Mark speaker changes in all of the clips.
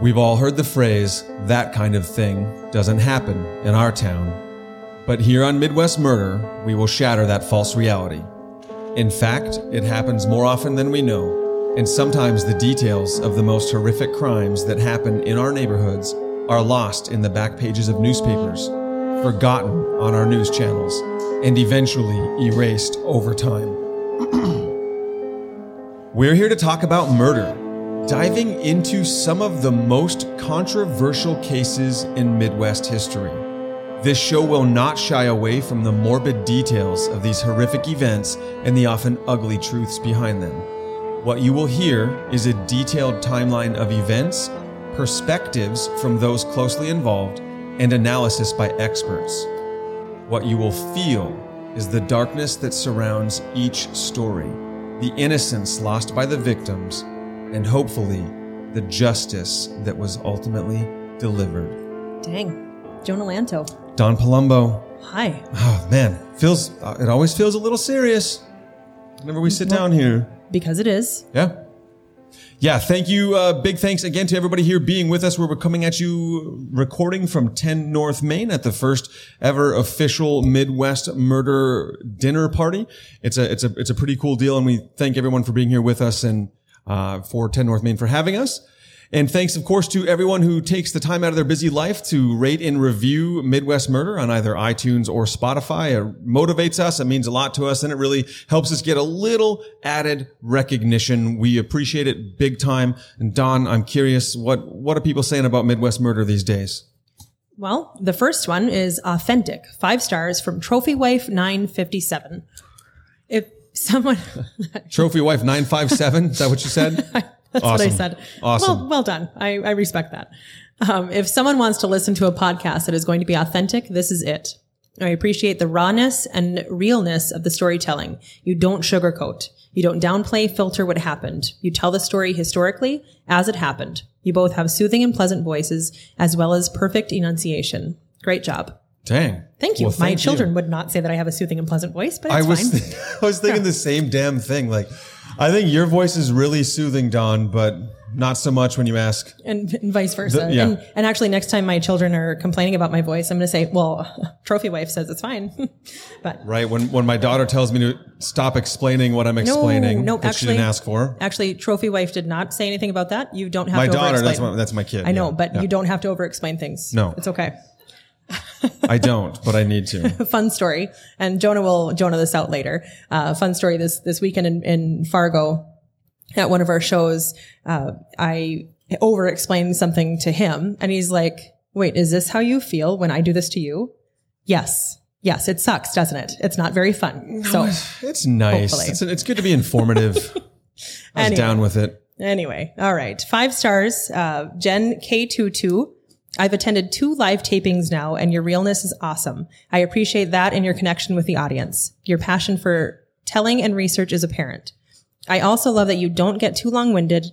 Speaker 1: We've all heard the phrase, that kind of thing doesn't happen in our town. But here on Midwest Murder, we will shatter that false reality. In fact, it happens more often than we know, and sometimes the details of the most horrific crimes that happen in our neighborhoods are lost in the back pages of newspapers, forgotten on our news channels, and eventually erased over time. We're here to talk about murder, diving into some of the most controversial cases in Midwest history. This show will not shy away from the morbid details of these horrific events and the often ugly truths behind them. What you will hear is a detailed timeline of events, perspectives from those closely involved, and analysis by experts. What you will feel is the darkness that surrounds each story, the innocence lost by the victims, and hopefully the justice that was ultimately delivered.
Speaker 2: Dang. Jonah Lanto.
Speaker 1: Don Palumbo.
Speaker 2: Hi.
Speaker 1: Oh man, feels uh, it always feels a little serious whenever we sit down here.
Speaker 2: Because it is.
Speaker 1: Yeah. Yeah, thank you. Uh, big thanks again to everybody here being with us. Where we're coming at you recording from 10 North Main at the first ever official Midwest murder dinner party. It's a, it's a, it's a pretty cool deal. And we thank everyone for being here with us and, uh, for 10 North Main for having us. And thanks, of course, to everyone who takes the time out of their busy life to rate and review Midwest Murder on either iTunes or Spotify. It motivates us. It means a lot to us and it really helps us get a little added recognition. We appreciate it big time. And Don, I'm curious, what, what are people saying about Midwest Murder these days?
Speaker 2: Well, the first one is authentic. Five stars from Trophy Wife 957. Someone,
Speaker 1: Trophy Wife 957, is that what you said?
Speaker 2: That's what I said.
Speaker 1: Awesome.
Speaker 2: Well, well done. I, I respect that. Um, if someone wants to listen to a podcast that is going to be authentic, this is it. I appreciate the rawness and realness of the storytelling. You don't sugarcoat. You don't downplay, filter what happened. You tell the story historically as it happened. You both have soothing and pleasant voices as well as perfect enunciation. Great job.
Speaker 1: Dang.
Speaker 2: Thank you.
Speaker 1: Well,
Speaker 2: My
Speaker 1: thank you.
Speaker 2: children would not say that I have a soothing and pleasant voice, but
Speaker 1: I was
Speaker 2: fine.
Speaker 1: I was thinking the same damn thing. Like, I think your voice is really soothing, Don, but not so much when you ask.
Speaker 2: and, and vice versa.
Speaker 1: The- yeah.
Speaker 2: and, and actually, next time my children are complaining about my voice, I'm going to say, "Well, trophy wife says it's fine." but
Speaker 1: Right when when my daughter tells me to stop explaining what I'm explaining
Speaker 2: no,
Speaker 1: she
Speaker 2: actually-
Speaker 1: didn't ask for.
Speaker 2: actually, trophy wife did not say anything about that. You don't have
Speaker 1: My
Speaker 2: to
Speaker 1: daughter, that's my that's my kid.
Speaker 2: I know,
Speaker 1: yeah,
Speaker 2: but
Speaker 1: yeah.
Speaker 2: you don't have to over-explain things.
Speaker 1: No.
Speaker 2: it's okay.
Speaker 1: I don't, but I need to.
Speaker 2: fun story, and Jonah will Jonah this out later. Uh, fun story this this weekend in, in Fargo at one of our shows. Uh, I over explained something to him, and he's like, "Wait, is this how you feel when I do this to you?" Yes, yes, it sucks, doesn't it? It's not very fun. so
Speaker 1: It's nice.
Speaker 2: Hopefully.
Speaker 1: It's, it's good to be informative. I was
Speaker 2: Anyway.
Speaker 1: down with it.
Speaker 2: Anyway, all right. Five stars. Uh, Jen K22. I've attended two live tapings now and your realness is awesome. I appreciate that and your connection with the audience. Your passion for telling and research is apparent. I also love that you don't get too long winded.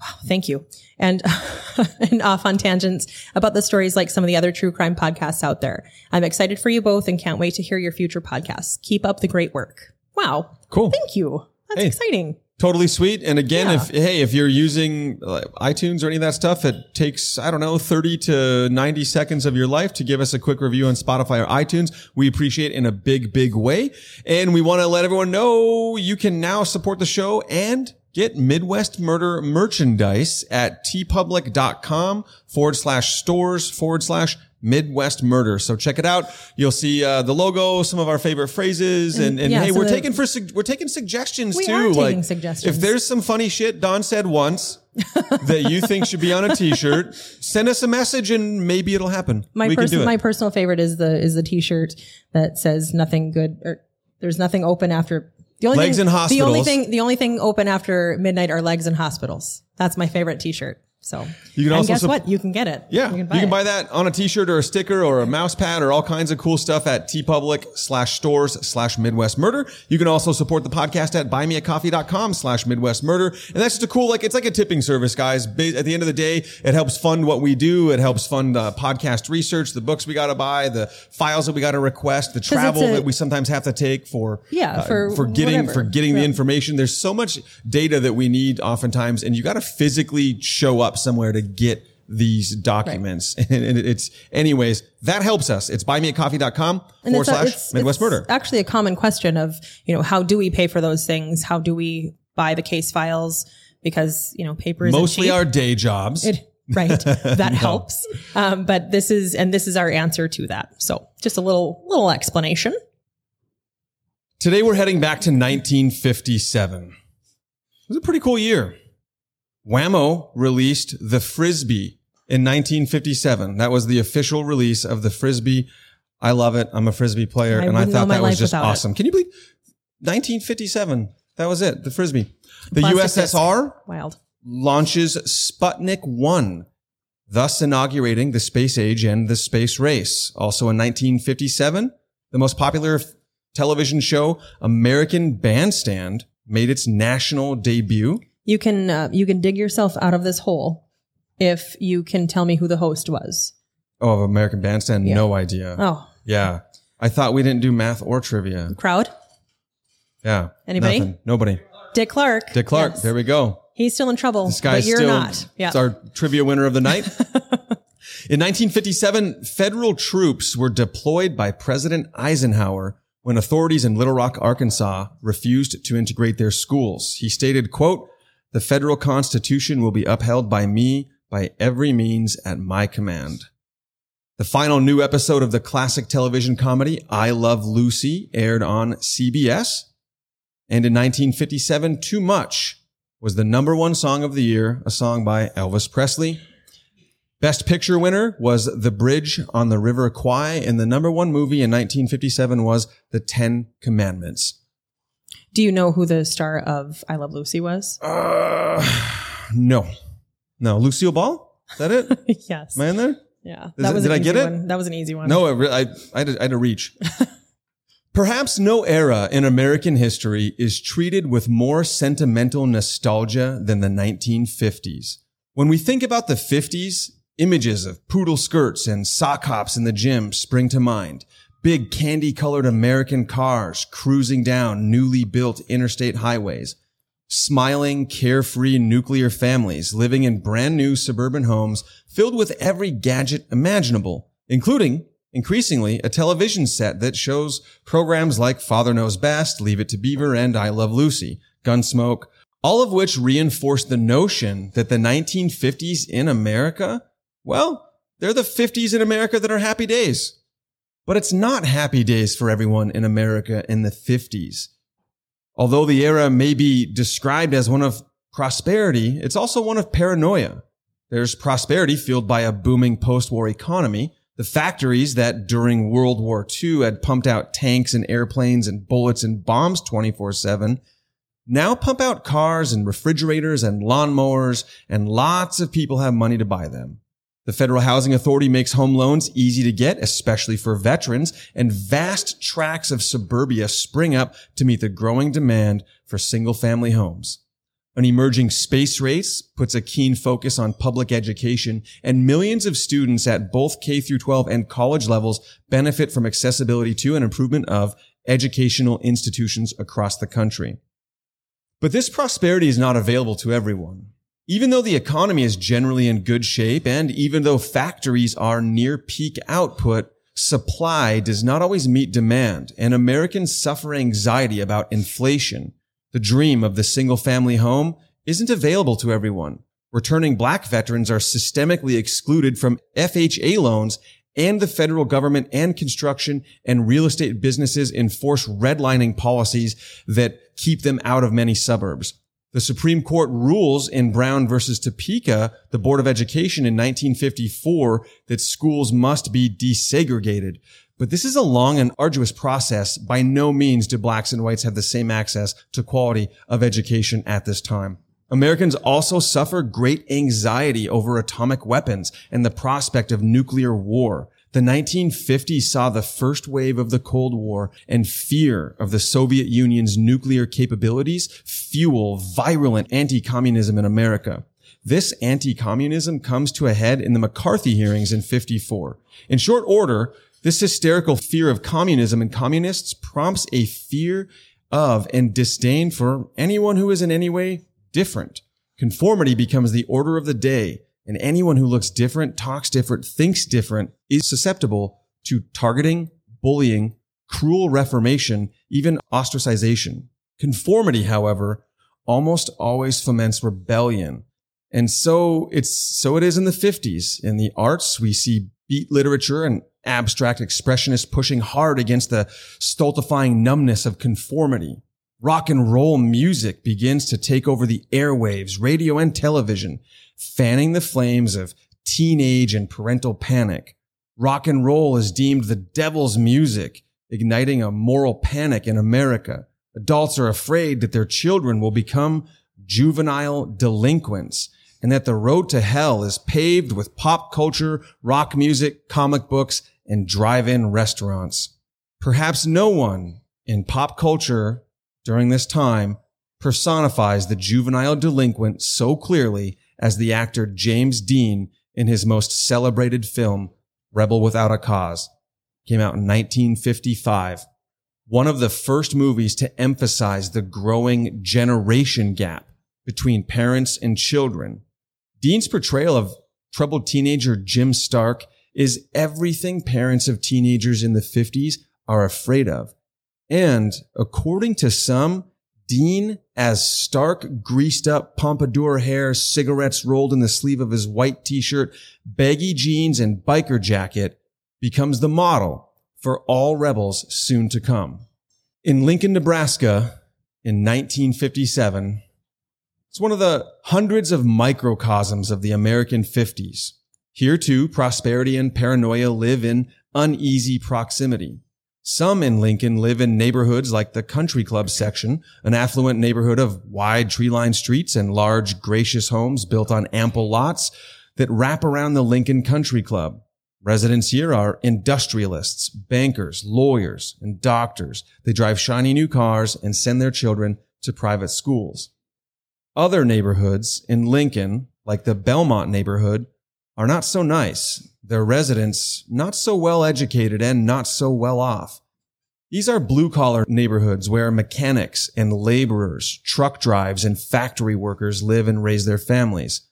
Speaker 2: Wow, thank you. And, and off on tangents about the stories like some of the other true crime podcasts out there. I'm excited for you both and can't wait to hear your future podcasts. Keep up the great work. Wow.
Speaker 1: Cool.
Speaker 2: Thank you. That's
Speaker 1: Hey.
Speaker 2: exciting.
Speaker 1: Totally sweet. And again,
Speaker 2: Yeah.
Speaker 1: if hey, if you're using iTunes or any of that stuff, it takes I don't know 30 to 90 seconds of your life to give us a quick review on Spotify or iTunes. We appreciate it in a big, big way, and we want to let everyone know you can now support the show and get Midwest Murder merchandise at teepublic.com forward slash stores forward slash Midwest Murder. So check it out. You'll see uh, the logo, some of our favorite phrases, and, and
Speaker 2: yeah,
Speaker 1: hey,
Speaker 2: so
Speaker 1: we're taking for sug- we're taking suggestions
Speaker 2: We
Speaker 1: too.
Speaker 2: are taking
Speaker 1: like
Speaker 2: suggestions.
Speaker 1: if there's some funny shit Don said once that you think should be on a T-shirt, send us a message and maybe it'll happen.
Speaker 2: My
Speaker 1: we
Speaker 2: person, my personal favorite is the is the T-shirt that says nothing good or there's nothing open after the only
Speaker 1: Legs
Speaker 2: thing,
Speaker 1: in
Speaker 2: The only thing the only thing open after midnight are legs in hospitals. That's my favorite T-shirt. So
Speaker 1: You can also
Speaker 2: guess
Speaker 1: sup-
Speaker 2: what? You can get it.
Speaker 1: Yeah, you can, buy,
Speaker 2: it.
Speaker 1: that on a T-shirt or a sticker or a mouse pad or all kinds of cool stuff at teepublic slash stores slash Midwest Murder. You can also support the podcast at buymeacoffee.com slash Midwest Murder. And that's just a cool, like, it's like a tipping service, guys. At the end of the day, it helps fund what we do. It helps fund uh, podcast research, the books we got to buy, the files that we got to request, the travel
Speaker 2: a-
Speaker 1: that we sometimes have to take for,
Speaker 2: Yeah,
Speaker 1: uh,
Speaker 2: for
Speaker 1: for getting,
Speaker 2: whatever.
Speaker 1: for getting the information. There's so much data that we need oftentimes, and you got to physically show up up somewhere to get these documents. And it's, anyways, that helps us. It's buymeacoffee.com
Speaker 2: And
Speaker 1: forward slash
Speaker 2: it's-
Speaker 1: Midwest
Speaker 2: it's
Speaker 1: Murder.
Speaker 2: Actually, a common question of you know how do we pay for those things? How do we buy the case files? Because you know paper is
Speaker 1: Mostly our day jobs.
Speaker 2: It, right. That helps. Um, but this is, and this is our answer to that. So just a little, little explanation.
Speaker 1: Today we're heading back to 1957. It was a pretty cool year. Wham-O released the Frisbee in 1957. That was the official release of the Frisbee. I love it. I'm a Frisbee player
Speaker 2: I
Speaker 1: and I thought that was just
Speaker 2: without it.
Speaker 1: awesome. Can you believe 1957? That was it. The Frisbee. The
Speaker 2: Plastic.
Speaker 1: USSR
Speaker 2: Wild.
Speaker 1: launches Sputnik 1, thus inaugurating the space age and the space race. Also in 1957, the most popular television show, American Bandstand, made its national debut.
Speaker 2: You can, uh, you can dig yourself out of this hole if you can tell me who the host was.
Speaker 1: Oh, of American Bandstand, no idea.
Speaker 2: Oh,
Speaker 1: Yeah. I thought we didn't do math or trivia.
Speaker 2: crowd.
Speaker 1: Yeah.
Speaker 2: Anybody?
Speaker 1: Nothing. Nobody.
Speaker 2: Dick Clark.
Speaker 1: Dick Clark.
Speaker 2: Yes.
Speaker 1: There we go.
Speaker 2: He's still in trouble,
Speaker 1: This guy's
Speaker 2: but you're
Speaker 1: still
Speaker 2: not. Yeah.
Speaker 1: it's our trivia winner of the night. In 1957, federal troops were deployed by President Eisenhower when authorities in Little Rock, Arkansas refused to integrate their schools. He stated, quote, the federal constitution will be upheld by me by every means at my command. The final new episode of the classic television comedy I Love Lucy aired on CBS. And in 1957, Too Much was the number one song of the year, a song by Elvis Presley. Best picture winner was The Bridge on the River Kwai, and the number one movie in 1957 was The Ten Commandments.
Speaker 2: Do you know who the star of I Love Lucy was?
Speaker 1: Uh, no. No. Lucille Ball? Is that it?
Speaker 2: yes.
Speaker 1: Am I in there?
Speaker 2: Yeah.
Speaker 1: Is it- did I get it?
Speaker 2: one. That was an easy one.
Speaker 1: No, re- I, I, had to, I had to reach. Perhaps no era in American history is treated with more sentimental nostalgia than the 1950s. When we think about the 50s, images of poodle skirts and sock hops in the gym spring to mind. Big candy colored American cars cruising down newly built interstate highways. Smiling, carefree nuclear families living in brand new suburban homes filled with every gadget imaginable, including increasingly a television set that shows programs like Father Knows Best, Leave It to Beaver, and I Love Lucy, Gunsmoke, all of which reinforce the notion that the 1950s in America, well, they're the 50s in America that are happy days. But it's not happy days for everyone in America in the 50s. Although the era may be described as one of prosperity, it's also one of paranoia. There's prosperity fueled by a booming post-war economy. The factories that during World War II had pumped out tanks and airplanes and bullets and bombs 24-7 now pump out cars and refrigerators and lawnmowers and lots of people have money to buy them. The Federal Housing Authority makes home loans easy to get, especially for veterans, and vast tracts of suburbia spring up to meet the growing demand for single family homes. An emerging space race puts a keen focus on public education and millions of students at both K through 12 and college levels benefit from accessibility to and improvement of educational institutions across the country. But this prosperity is not available to everyone. Even though the economy is generally in good shape and even though factories are near peak output, supply does not always meet demand and Americans suffer anxiety about inflation. The dream of the single family home isn't available to everyone. Returning black veterans are systemically excluded from FHA loans and the federal government and construction and real estate businesses enforce redlining policies that keep them out of many suburbs. The Supreme Court rules in Brown versus Topeka, the Board of Education in 1954, that schools must be desegregated. But this is a long and arduous process. By no means do blacks and whites have the same access to quality of education at this time. Americans also suffer great anxiety over atomic weapons and the prospect of nuclear war. The 1950s saw the first wave of the Cold War and fear of the Soviet Union's nuclear capabilities fuel virulent anti-communism in America. This anti-communism comes to a head in the McCarthy hearings in 54. In short order, this hysterical fear of communism and communists prompts a fear of and disdain for anyone who is in any way different. Conformity becomes the order of the day And anyone who looks different, talks different, thinks different is susceptible to targeting, bullying, cruel reformation, even ostracization. Conformity, however, almost always foments rebellion. And so it's, so it is in the 50s. In the arts, we see beat literature and abstract expressionists pushing hard against the stultifying numbness of conformity. Rock and roll music begins to take over the airwaves, radio and television, fanning the flames of teenage and parental panic. Rock and roll is deemed the devil's music, igniting a moral panic in America. Adults are afraid that their children will become juvenile delinquents and that the road to hell is paved with pop culture, rock music, comic books, and drive-in restaurants. Perhaps no one in pop culture during this time personifies the juvenile delinquent so clearly as the actor James Dean in his most celebrated film, Rebel Without a Cause. Came out in 1955 one of the first movies to emphasize the growing generation gap between parents and children. Dean's portrayal of troubled teenager Jim Stark is everything parents of teenagers in the 50s are afraid of. And according to some, Dean, as Stark greased up pompadour hair, cigarettes rolled in the sleeve of his white t-shirt, baggy jeans, and biker jacket, becomes the model for all rebels soon to come. In Lincoln, Nebraska in 1957, it's one of the hundreds of microcosms of the American 50s. Here too, prosperity and paranoia live in uneasy proximity. Some in Lincoln live in neighborhoods like the country club section, an affluent neighborhood of wide tree-lined streets and large gracious homes built on ample lots that wrap around the Lincoln Country Club. Residents here are industrialists, bankers, lawyers, and doctors. They drive shiny new cars and send their children to private schools. Other neighborhoods in Lincoln, like the Belmont neighborhood, are not so nice. Their residents not so well educated and not so well off. These are blue collar neighborhoods where mechanics and laborers, truck drives and factory workers live and raise their families.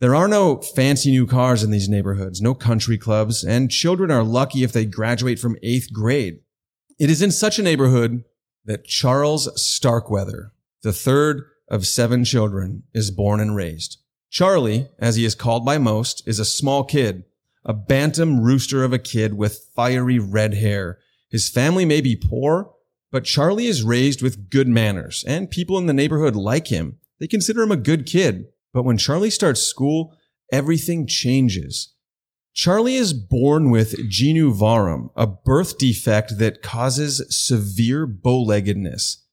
Speaker 1: There are no fancy new cars in these neighborhoods, no country clubs, and children are lucky if they graduate from eighth grade. It is in such a neighborhood that Charles Starkweather, the third of seven children, is born and raised. Charlie, as he is called by most, is a small kid, a bantam rooster of a kid with fiery red hair. His family may be poor, but Charlie is raised with good manners, and people in the neighborhood like him. They consider him a good kid. But when Charlie starts school, everything changes. Charlie is born with genu varum, a birth defect that causes severe bow-leggedness.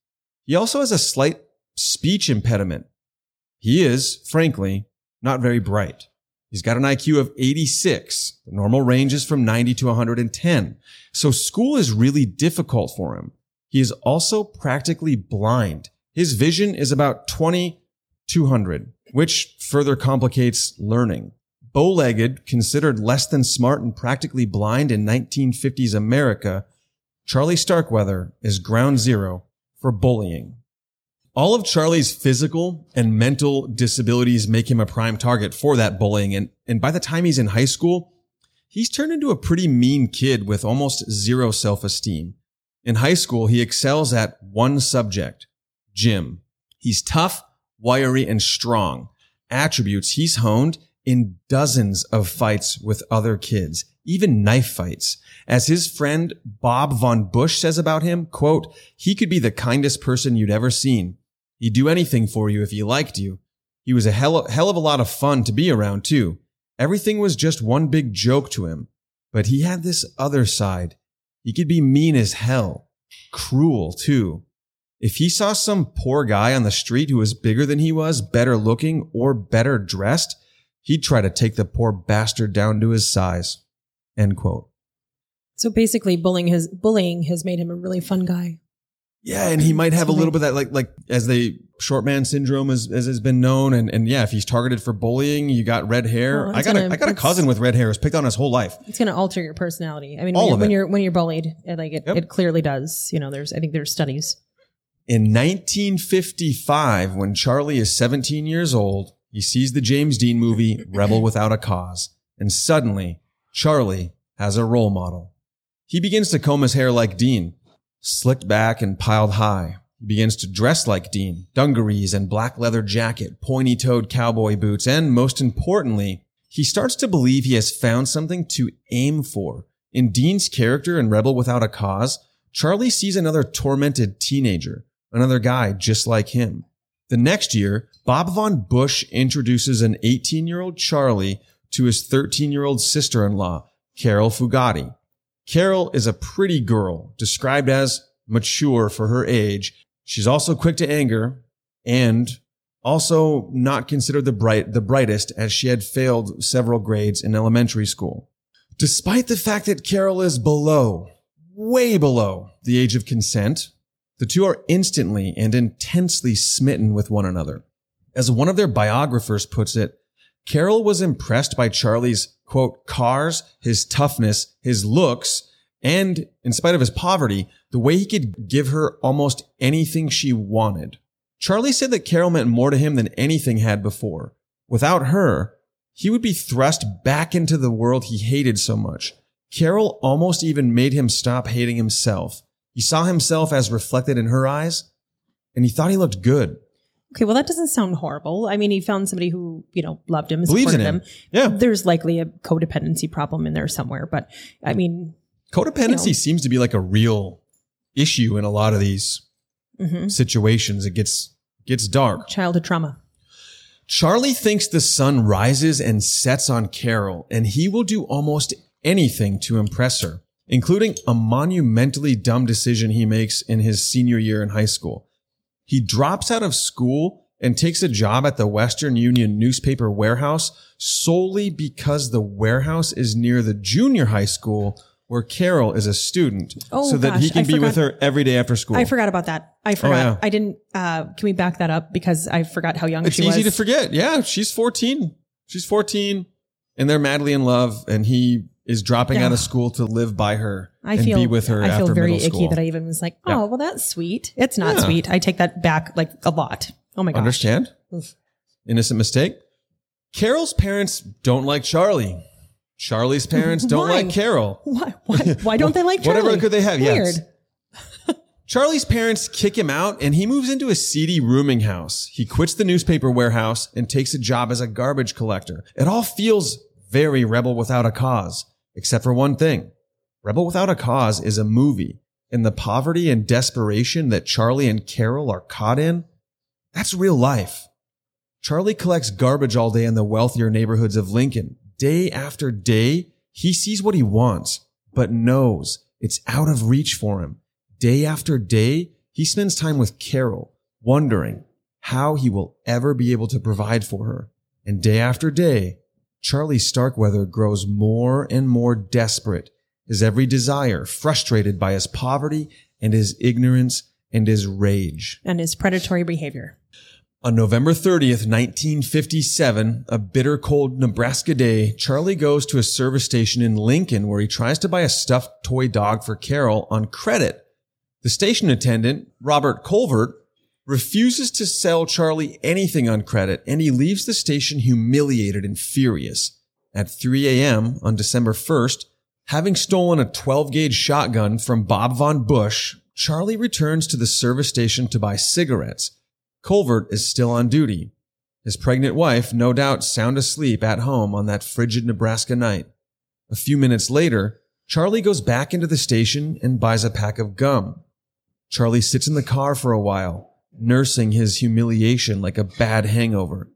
Speaker 1: He also has a slight speech impediment. He is, frankly, not very bright. He's got an IQ of 86. The normal range is from 90 to 110. So school is really difficult for him. He is also practically blind. His vision is about 20 200 which further complicates learning. Bow-legged, considered less than smart and practically blind in 1950s America, Charlie Starkweather is ground zero for bullying. All of Charlie's physical and mental disabilities make him a prime target for that bullying. And, and by the time he's in high school, he's turned into a pretty mean kid with almost zero self-esteem. In high school, he excels at one subject, gym. He's tough wiry, and strong. Attributes he's honed in dozens of fights with other kids, even knife fights. As his friend Bob von Busch says about him, quote, he could be the kindest person you'd ever seen. He'd do anything for you if he liked you. He was a hell, hell of a lot of fun to be around too. Everything was just one big joke to him. But he had this other side. He could be mean as hell. Cruel too. If he saw some poor guy on the street who was bigger than he was, better looking, or better dressed, he'd try to take the poor bastard down to his size. End quote.
Speaker 2: So basically bullying has bullying has made him a really fun guy.
Speaker 1: Yeah, and he might have a little bit of that like like as the short man syndrome as, as has been known and, and yeah, if he's targeted for bullying, you got red hair. Well, I got gonna, a I got a cousin with red hair who's picked on his whole life.
Speaker 2: It's gonna alter your personality. I mean All when, you're, when you're when you're bullied, it, like it, yep. it clearly does. You know, there's I think there's studies.
Speaker 1: In 1955, when Charlie is 17 years old, he sees the James Dean movie Rebel Without a Cause, and suddenly Charlie has a role model. He begins to comb his hair like Dean, slicked back and piled high. He begins to dress like Dean, dungarees and black leather jacket, pointy toed cowboy boots, and most importantly, he starts to believe he has found something to aim for. In Dean's character in Rebel Without a Cause, Charlie sees another tormented teenager, another guy just like him. The next year, Bob Von Busch introduces an 18 year old Charlie to his 13 year old sister in law, Carol Fugate. Carol is a pretty girl, described as mature for her age, She's also quick to anger and also not considered the bright, the brightest as she had failed several grades in elementary school. Despite the fact that Carol is below, way below the age of consent, the two are instantly and intensely smitten with one another. As one of their biographers puts it, Carol was impressed by Charlie's quote, cars, his toughness, his looks, and in spite of his poverty, the way he could give her almost anything she wanted. Charlie said that Carol meant more to him than anything had before. Without her, he would be thrust back into the world he hated so much. Carol almost even made him stop hating himself. He saw himself as reflected in her eyes, and he thought he looked good.
Speaker 2: Okay, well, that doesn't sound horrible. I mean, he found somebody who, you know, loved him,
Speaker 1: Believes in him.
Speaker 2: him.
Speaker 1: Yeah.
Speaker 2: There's likely a codependency problem in there somewhere, but I mean,
Speaker 1: Codependency
Speaker 2: You know.
Speaker 1: seems to be like a real issue in a lot of these
Speaker 2: mhm.
Speaker 1: situations. It gets gets dark.
Speaker 2: childhood trauma.
Speaker 1: Charlie thinks the sun rises and sets on Carol, and he will do almost anything to impress her, including a monumentally dumb decision he makes in his senior year in high school. He drops out of school and takes a job at the Western Union newspaper warehouse solely because the warehouse is near the junior high school where Carol is a student,
Speaker 2: Oh,
Speaker 1: so that he can
Speaker 2: I
Speaker 1: be with her every day after school.
Speaker 2: I forgot about that. I forgot.
Speaker 1: yeah.
Speaker 2: I didn't. Uh, can we back that up because I forgot how young she was.
Speaker 1: It's easy to forget. Yeah, she's 14. She's 14 and they're madly in love and he is dropping out of school to live by her
Speaker 2: I
Speaker 1: and
Speaker 2: feel
Speaker 1: be with her
Speaker 2: I
Speaker 1: after
Speaker 2: feel very icky
Speaker 1: school.
Speaker 2: that I even was like, oh,
Speaker 1: Yeah.
Speaker 2: well, that's sweet. It's not
Speaker 1: Yeah.
Speaker 2: sweet. I take that back like a lot. Oh my god.
Speaker 1: Understand?
Speaker 2: Oof.
Speaker 1: Innocent mistake. Carol's parents don't like Charlie. Charlie's parents don't like Carol.
Speaker 2: Why? Why, why don't they like Charlie?
Speaker 1: Whatever could they have?
Speaker 2: Weird.
Speaker 1: Yes. Charlie's parents kick him out and he moves into a seedy rooming house. He quits the newspaper warehouse and takes a job as a garbage collector. It all feels very Rebel Without a Cause, except for one thing. Rebel Without a Cause is a movie and the poverty and desperation that Charlie and Carol are caught in, that's real life. Charlie collects garbage all day in the wealthier neighborhoods of Lincoln. Day after day, he sees what he wants, but knows it's out of reach for him. Day after day, he spends time with Carol, wondering how he will ever be able to provide for her. And day after day, Charlie Starkweather grows more and more desperate, his every desire frustrated by his poverty and his ignorance and his rage.
Speaker 2: And his predatory behavior.
Speaker 1: On November 30th, 1957, a bitter cold Nebraska day, Charlie goes to a service station in Lincoln where he tries to buy a stuffed toy dog for Carol on credit. The station attendant, Robert Colvert, refuses to sell Charlie anything on credit and he leaves the station humiliated and furious. At 3 a.m. on December 1st, having stolen a 12 gauge shotgun from Bob Von Busch, Charlie returns to the service station to buy cigarettes. Colvert is still on duty. His pregnant wife, no doubt sound asleep at home on that frigid Nebraska night. A few minutes later, Charlie goes back into the station and buys a pack of gum. Charlie sits in the car for a while, nursing his humiliation like a bad hangover.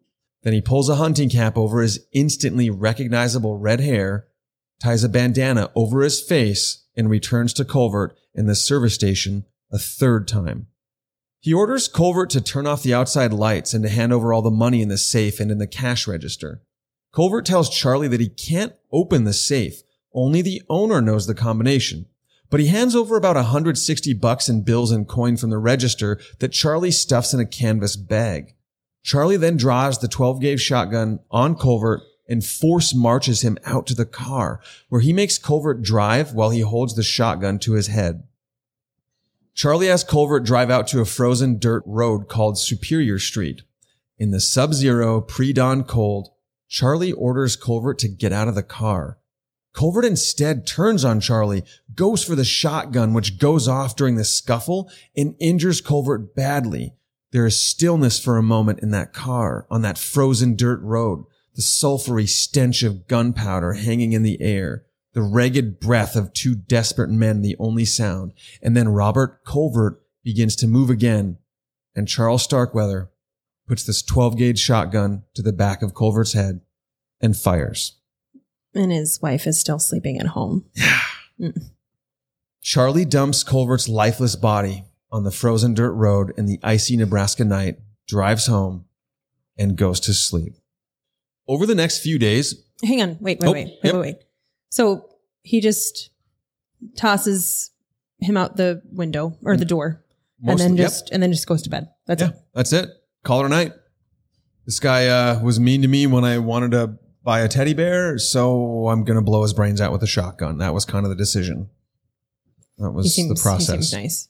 Speaker 1: Then he pulls a hunting cap over his instantly recognizable red hair, ties a bandana over his face, and returns to Colvert in the service station a third time. He orders Colvert to turn off the outside lights and to hand over all the money in the safe and in the cash register. Colvert tells Charlie that he can't open the safe. Only the owner knows the combination. But he hands over about 160 bucks in bills and coin from the register that Charlie stuffs in a canvas bag. Charlie then draws the 12 gauge shotgun on Colvert and force marches him out to the car, where he makes Colvert drive while he holds the shotgun to his head. Charlie has Colvert drive out to a frozen dirt road called Superior Street. In the sub zero pre dawn cold, Charlie orders Colvert to get out of the car. Colvert instead turns on Charlie, goes for the shotgun, which goes off during the scuffle and injures Colvert badly. There is stillness for a moment in that car on that frozen dirt road, the sulphury stench of gunpowder hanging in the air, the ragged breath of two desperate men, the only sound. And then Robert Colvert begins to move again, and Charles Starkweather puts this 12 gauge shotgun to the back of Colvert's head and fires.
Speaker 2: And his wife is still sleeping at home. Yeah.
Speaker 1: Charlie dumps Colvert's lifeless body on the frozen dirt road in the icy Nebraska night, drives home, and goes to sleep. Over the next few days,
Speaker 2: Hang on. Wait, wait,
Speaker 1: Oh,
Speaker 2: wait, wait,
Speaker 1: yep.
Speaker 2: wait, wait. So he just tosses him out the window or the door and then
Speaker 1: yep.
Speaker 2: just and then just goes to bed. That's
Speaker 1: yeah,
Speaker 2: it.
Speaker 1: that's it. Call it a night. This guy uh, was mean to me when I wanted to buy a teddy bear, so I'm gonna blow his brains out with a shotgun. That was kind of the decision. That was
Speaker 2: seems,
Speaker 1: the process.
Speaker 2: Nice.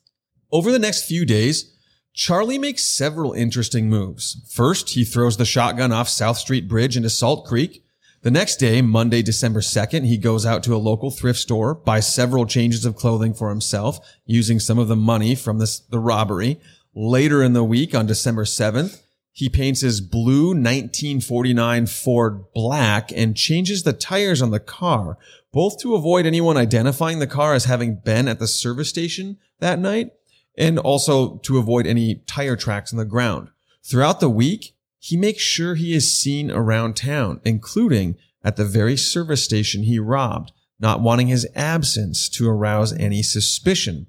Speaker 1: Over the next few days, Charlie makes several interesting moves. First, he throws the shotgun off South Street Bridge into Salt Creek. The next day, Monday, December 2nd, he goes out to a local thrift store, buys several changes of clothing for himself, using some of the money from this, the robbery. Later in the week, on December 7th, he paints his blue 1949 Ford black and changes the tires on the car, both to avoid anyone identifying the car as having been at the service station that night and also to avoid any tire tracks on the ground. Throughout the week, he makes sure he is seen around town, including at the very service station he robbed, not wanting his absence to arouse any suspicion.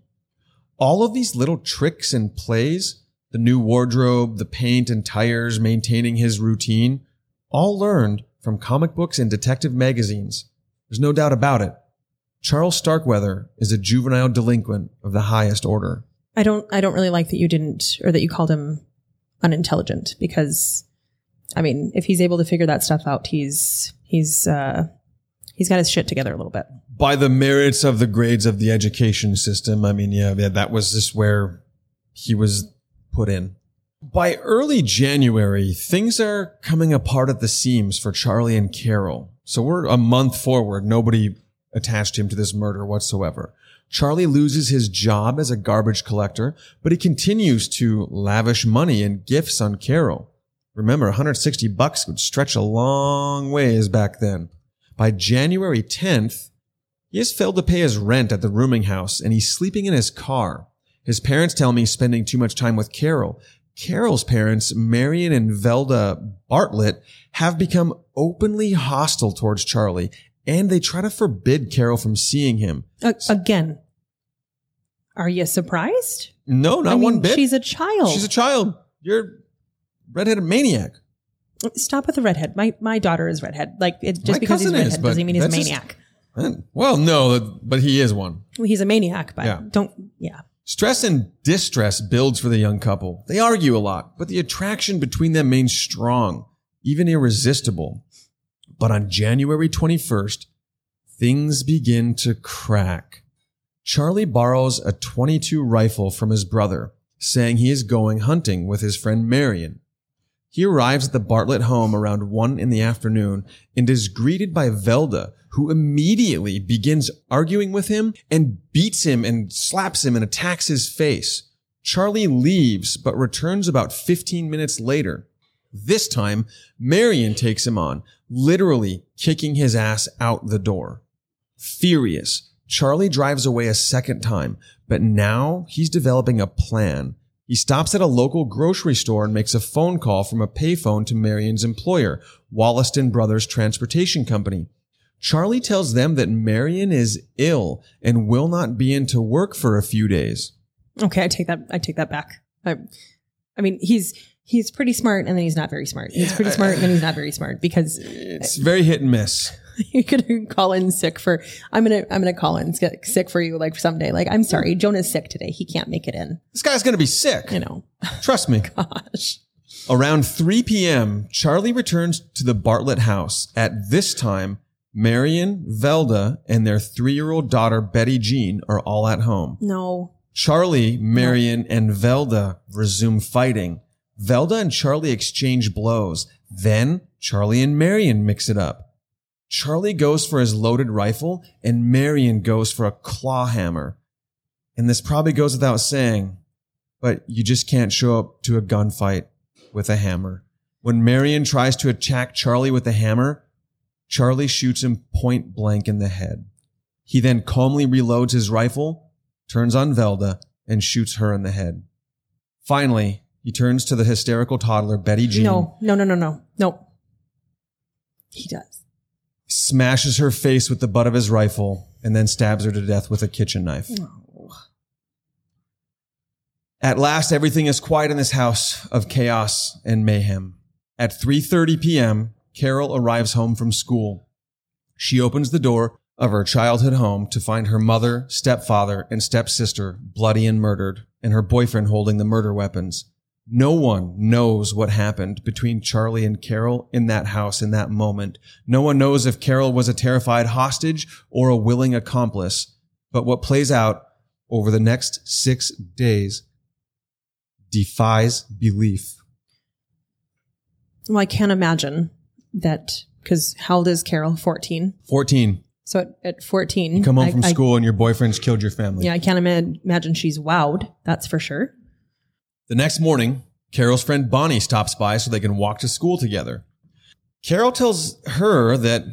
Speaker 1: All of these little tricks and plays, the new wardrobe, the paint and tires, maintaining his routine, all learned from comic books and detective magazines. There's no doubt about it. Charles Starkweather is a juvenile delinquent of the highest order.
Speaker 2: I don't I don't really like that you didn't or that you called him unintelligent because I mean, if he's able to figure that stuff out, he's he's uh he's got his shit together a little bit.
Speaker 1: by the merits of the grades of the education system. I mean, yeah, yeah, that was just where he was put in. By early January, things are coming apart at the seams for Charlie and Carol. So we're a month forward. Nobody attached him to this murder whatsoever. Charlie loses his job as a garbage collector, but he continues to lavish money and gifts on Carol. Remember, 160 bucks would stretch a long ways back then. By January 10th, he has failed to pay his rent at the rooming house and he's sleeping in his car. His parents tell me he's spending too much time with Carol. Carol's parents, Marion and Velda Bartlett, have become openly hostile towards Charlie and they try to forbid Carol from seeing him.
Speaker 2: A- again, are you surprised?
Speaker 1: No, not
Speaker 2: I mean,
Speaker 1: one bit.
Speaker 2: She's a child.
Speaker 1: She's a child. You're a redheaded maniac.
Speaker 2: Stop with the redhead. My my daughter is redhead. Like it, just
Speaker 1: My
Speaker 2: because he's
Speaker 1: cousin is,
Speaker 2: redhead doesn't mean he's a
Speaker 1: that's just-
Speaker 2: maniac.
Speaker 1: Well, no, but he is one.
Speaker 2: Well, he's a maniac, but
Speaker 1: Yeah.
Speaker 2: don't. Yeah.
Speaker 1: Stress and distress builds for the young couple. They argue a lot, but the attraction between them remains strong, even irresistible. But on January 21st, things begin to crack. Charlie borrows a 22 rifle from his brother, saying he is going hunting with his friend Marion. He arrives at the Bartlett home around one in the afternoon and is greeted by Velda, who immediately begins arguing with him and beats him and slaps him and attacks his face. Charlie leaves, but returns about 15 minutes later. This time, Marion takes him on, literally kicking his ass out the door. Furious, Charlie drives away a second time, but now he's developing a plan. He stops at a local grocery store and makes a phone call from a payphone to Marion's employer, Wollaston Brothers Transportation Company. Charlie tells them that Marion is ill and will not be into work for a few days.
Speaker 2: Okay, I take that. I take that back. I, I mean, he's he's pretty smart, and then he's not very smart. He's pretty smart, and then he's not very smart because
Speaker 1: It's very hit and miss.
Speaker 2: you're gonna call in sick for. I'm gonna I'm gonna call in sick for you like someday. Like I'm sorry, Jonah's sick today. He can't make it in.
Speaker 1: This guy's going to be sick.
Speaker 2: You know,
Speaker 1: Trust me.
Speaker 2: gosh.
Speaker 1: Around 3 p.m., Charlie returns to the Bartlett house. At this time, Marion, Velda, and their three-year-old daughter, Betty Jean, are all at home.
Speaker 2: No,
Speaker 1: Charlie, Marion, and Velda resume fighting. Velda and Charlie exchange blows. Then Charlie and Marion mix it up. Charlie goes for his loaded rifle and Marion goes for a claw hammer. And this probably goes without saying, but you just can't show up to a gunfight with a hammer. When Marion tries to attack Charlie with a hammer, Charlie shoots him point blank in the head. He then calmly reloads his rifle, turns on Velda, and shoots her in the head. Finally, he turns to the hysterical toddler Betty Jean,
Speaker 2: No, no, no, no, no, no. He does.
Speaker 1: Smashes her face with the butt of his rifle, and then stabs her to death with a kitchen knife. At last, everything is quiet in this house of chaos and mayhem. At 3:30 p.m., Carol arrives home from school. She opens the door of her childhood home to find her mother, stepfather, and stepsister bloody and murdered, and her boyfriend holding the murder weapons. No one knows what happened between Charlie and Carol in that house in that moment. No one knows if Carol was a terrified hostage or a willing accomplice. But what plays out over the next six days defies belief.
Speaker 2: Well, I can't imagine that because how old is Carol? 14.
Speaker 1: 14.
Speaker 2: So at, at 14,
Speaker 1: You come home
Speaker 2: I-
Speaker 1: from
Speaker 2: I-
Speaker 1: school and your boyfriend's killed your family.
Speaker 2: yeah, I can't ima- imagine she's wowed. That's for sure.
Speaker 1: The next morning, Carol's friend Bonnie stops by so they can walk to school together. Carol tells her that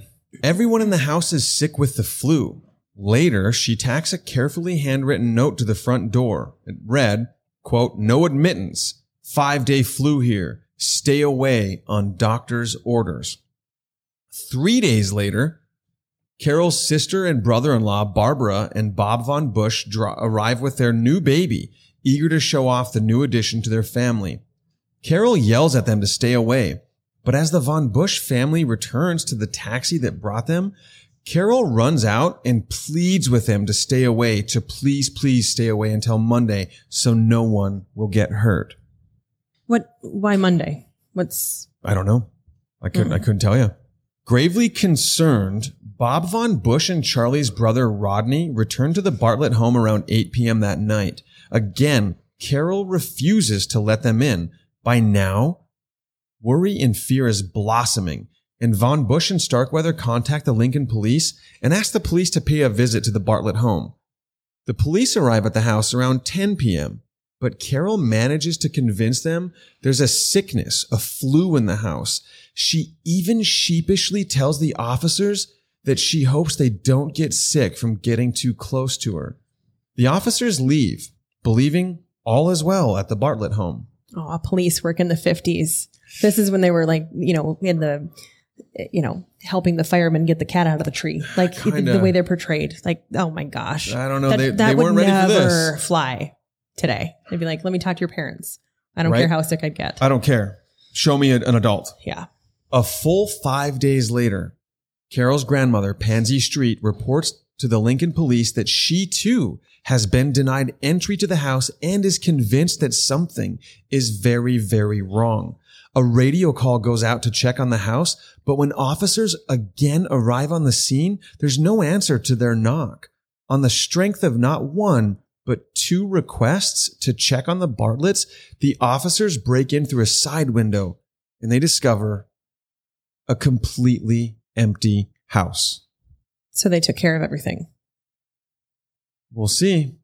Speaker 1: everyone in the house is sick with the flu. Later, she tacks a carefully handwritten note to the front door. It read, quote, no admittance, five day flu here, stay away on doctor's orders. Three days later, Carol's sister and brother-in-law, Barbara and Bob Von Busch, dr- arrive with their new baby, eager to show off the new addition to their family. Carol yells at them to stay away, but as the Von Busch family returns to the taxi that brought them, Carol runs out and pleads with them to stay away, to please, please stay away until Monday so no one will get hurt.
Speaker 2: What? Why Monday? What's
Speaker 1: I don't know. I couldn't, I mm. couldn't tell you. Gravely concerned, Bob Von Busch and Charlie's brother Rodney returned to the Bartlett home around 8 p.m. that night. Again, Carol refuses to let them in. By now, worry and fear is blossoming, and Von Busch and Starkweather contact the Lincoln police and ask the police to pay a visit to the Bartlett home. The police arrive at the house around 10 p.m., but Carol manages to convince them there's a sickness, a flu in the house. She even sheepishly tells the officers that she hopes they don't get sick from getting too close to her. The officers leave, believing all is well at the Bartlett home.
Speaker 2: oh, police work in the 50s? This is when they were like, you know, in the, you know, helping the firemen get the cat out of the tree. Like the,
Speaker 1: Kinda.
Speaker 2: the way they're portrayed. Like, oh my gosh.
Speaker 1: I don't know.
Speaker 2: That,
Speaker 1: they
Speaker 2: that
Speaker 1: they
Speaker 2: would
Speaker 1: weren't ready for
Speaker 2: never
Speaker 1: this.
Speaker 2: fly today. They'd be like, let me talk to your parents. I don't
Speaker 1: Right.
Speaker 2: care how sick I'd get.
Speaker 1: I don't care. Show me an adult.
Speaker 2: yeah.
Speaker 1: A full five days later, Carol's grandmother, Pansy Street, reports to the Lincoln police that she too has been denied entry to the house and is convinced that something is very, very wrong. A radio call goes out to check on the house, but when officers again arrive on the scene, there's no answer to their knock. On the strength of not one, but two requests to check on the Bartletts, the officers break in through a side window and they discover a completely empty house.
Speaker 2: So they took care of everything.
Speaker 1: We'll see.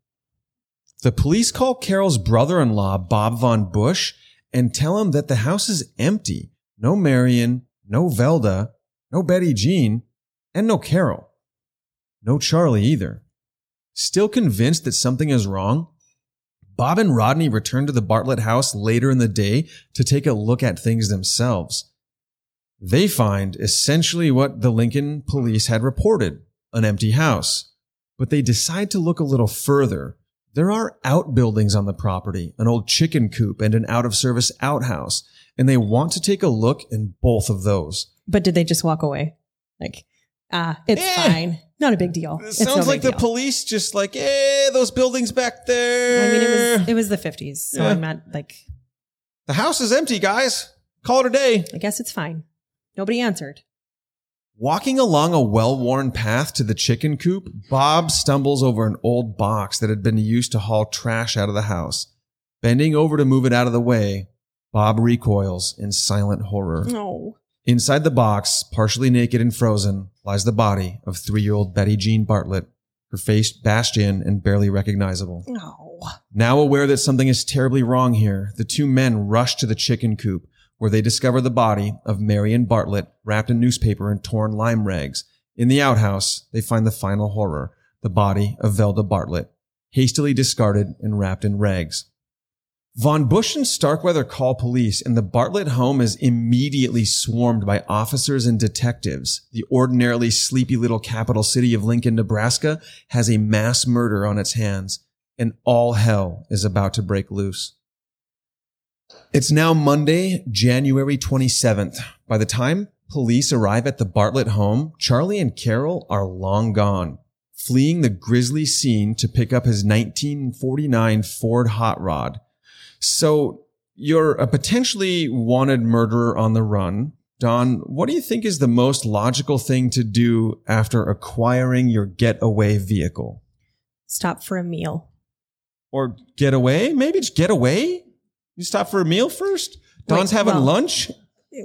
Speaker 1: The police call Carol's brother-in-law, Bob Von Busch, and tell him that the house is empty. No Marion, no Velda, no Betty Jean, and no Carol. No Charlie either. Still convinced that something is wrong, Bob and Rodney return to the Bartlett house later in the day to take a look at things themselves. They find essentially what the Lincoln police had reported, an empty house. But they decide to look a little further. There are outbuildings on the property, an old chicken coop and an out of service outhouse, and they want to take a look in both of those.
Speaker 2: But did they just walk away? Like, ah, it's
Speaker 1: Eh.
Speaker 2: fine. Not a big deal.
Speaker 1: It
Speaker 2: It's no
Speaker 1: sounds like the
Speaker 2: deal.
Speaker 1: police just like, eh, those buildings back there.
Speaker 2: I mean, it was it was the 50s. So
Speaker 1: Yeah.
Speaker 2: I'm not like,
Speaker 1: the house is empty, guys. Call it a day.
Speaker 2: I guess it's fine. Nobody answered.
Speaker 1: Walking along a well-worn path to the chicken coop, Bob stumbles over an old box that had been used to haul trash out of the house. Bending over to move it out of the way, Bob recoils in silent horror.
Speaker 2: No.
Speaker 1: Inside the box, partially naked and frozen, lies the body of three year old Betty Jean Bartlett, her face bashed in and barely recognizable.
Speaker 2: No.
Speaker 1: Now aware that something is terribly wrong here, the two men rush to the chicken coop where they discover the body of Marion Bartlett wrapped in newspaper and torn lime rags. In the outhouse, they find the final horror, the body of Velda Bartlett, hastily discarded and wrapped in rags. Von Busch and Starkweather call police and the Bartlett home is immediately swarmed by officers and detectives. The ordinarily sleepy little capital city of Lincoln, Nebraska has a mass murder on its hands and all hell is about to break loose. It's now Monday, January 27th. By the time police arrive at the Bartlett home, Charlie and Carol are long gone, fleeing the grisly scene to pick up his 1949 Ford Hot Rod. So you're a potentially wanted murderer on the run. Don, what do you think is the most logical thing to do after acquiring your getaway vehicle?
Speaker 2: Stop for a meal.
Speaker 1: Or get away? Maybe just get away? You stop for a meal first? Don's
Speaker 2: Wait,
Speaker 1: having
Speaker 2: well-
Speaker 1: lunch?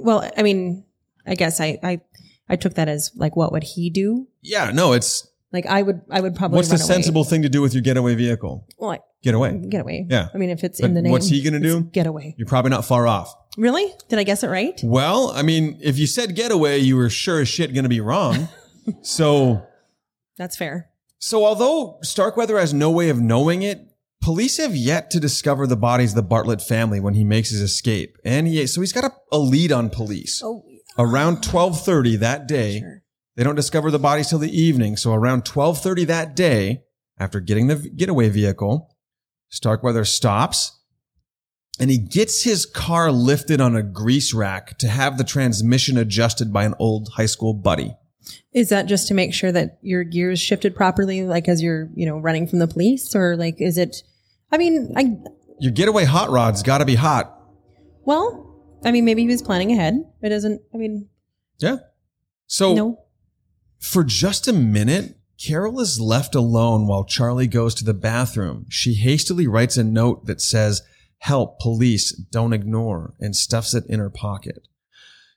Speaker 2: Well, I mean, I guess I, I, I took that as like, what would he do?
Speaker 1: Yeah, no, it's
Speaker 2: Like, I would, I would probably.
Speaker 1: what's the
Speaker 2: away.
Speaker 1: sensible thing to do with your getaway vehicle?
Speaker 2: Well,
Speaker 1: Get away.
Speaker 2: get away.
Speaker 1: Yeah.
Speaker 2: I mean, if it's
Speaker 1: But
Speaker 2: in the name,
Speaker 1: what's he gonna do?
Speaker 2: Get away.
Speaker 1: You're probably not far off.
Speaker 2: Really? Did I guess it right?
Speaker 1: Well, I mean, if you said getaway, you were sure as shit going to be wrong. so,
Speaker 2: That's fair.
Speaker 1: so although Starkweather has no way of knowing it, police have yet to discover the bodies of the Bartlett family when he makes his escape. And he, so he's got a, a lead on police.
Speaker 2: Oh,
Speaker 1: Around 1230 that day,
Speaker 2: sure.
Speaker 1: they don't discover the bodies till the evening. So around 1230 that day, after getting the getaway vehicle, Starkweather stops and he gets his car lifted on a grease rack to have the transmission adjusted by an old high school buddy.
Speaker 2: Is that just to make sure that your gears shifted properly, like as you're, you know, running from the police, or like is it? I mean, I
Speaker 1: Your getaway hot rod's got to be hot.
Speaker 2: well, I mean, maybe he was planning ahead. It doesn't. I mean,
Speaker 1: Yeah. So
Speaker 2: no.
Speaker 1: for just a minute, Carol is left alone while Charlie goes to the bathroom. She hastily writes a note that says, help, police, don't ignore, and stuffs it in her pocket.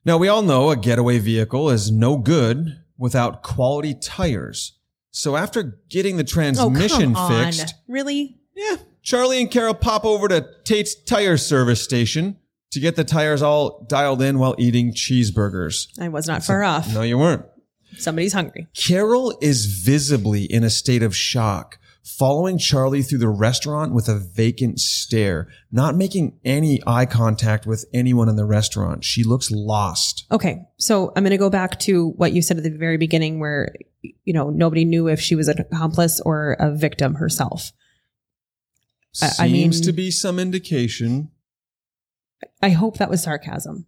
Speaker 1: Now, we all know a getaway vehicle is no good without quality tires. So after getting the
Speaker 2: Oh,
Speaker 1: transmission
Speaker 2: come on.
Speaker 1: fixed,
Speaker 2: Really?
Speaker 1: yeah, Charlie and Carol pop over to Tate's tire service station to get the tires all dialed in while eating cheeseburgers.
Speaker 2: I was not far off.
Speaker 1: No, you weren't.
Speaker 2: Somebody's hungry.
Speaker 1: Carol is visibly in a state of shock, following Charlie through the restaurant with a vacant stare, not making any eye contact with anyone in the restaurant. She looks lost.
Speaker 2: Okay, so I'm going to go back to what you said at the very beginning, where you know nobody knew if she was an accomplice or a victim herself. I-
Speaker 1: Seems
Speaker 2: I mean-
Speaker 1: to be some indication.
Speaker 2: I hope that was sarcasm.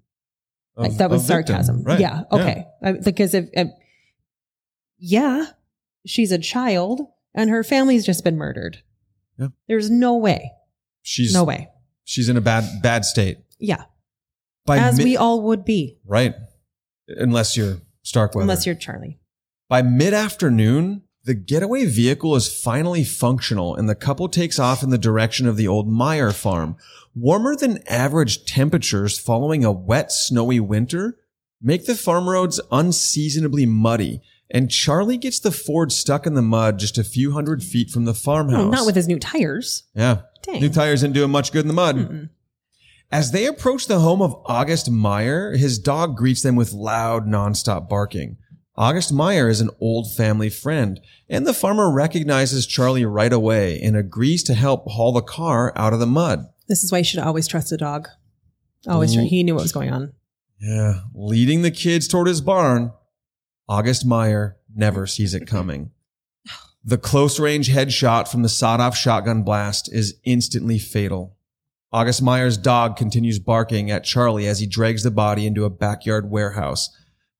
Speaker 1: Of,
Speaker 2: that was sarcasm.
Speaker 1: Right.
Speaker 2: Yeah. Okay. I- because if, if, yeah, she's a child and her family's just been murdered.
Speaker 1: Yeah.
Speaker 2: There's no way.
Speaker 1: She's
Speaker 2: No way.
Speaker 1: She's in a bad bad state.
Speaker 2: Yeah.
Speaker 1: By
Speaker 2: As
Speaker 1: mid-
Speaker 2: we all would be,
Speaker 1: right, unless you're Starkweather.
Speaker 2: unless you're Charlie.
Speaker 1: By mid afternoon, the getaway vehicle is finally functional and the couple takes off in the direction of the old Meyer farm. Warmer than average temperatures following a wet, snowy winter make the farm roads unseasonably muddy. And Charlie gets the Ford stuck in the mud just a few hundred feet from the farmhouse.
Speaker 2: No, not with his new tires.
Speaker 1: yeah.
Speaker 2: Dang.
Speaker 1: New tires didn't do him much good in the mud.
Speaker 2: Mm-mm.
Speaker 1: As they approach the home of August Meyer, his dog greets them with loud, nonstop barking. August Meyer is an old family friend, and the farmer recognizes Charlie right away and agrees to help haul the car out of the mud.
Speaker 2: This is why you should always trust a dog. Always, he knew what was going on.
Speaker 1: Yeah, leading the kids toward his barn, August Meyer never sees it coming. The close range headshot from the sawed off shotgun blast is instantly fatal. August Meyer's dog continues barking at Charlie as he drags the body into a backyard warehouse.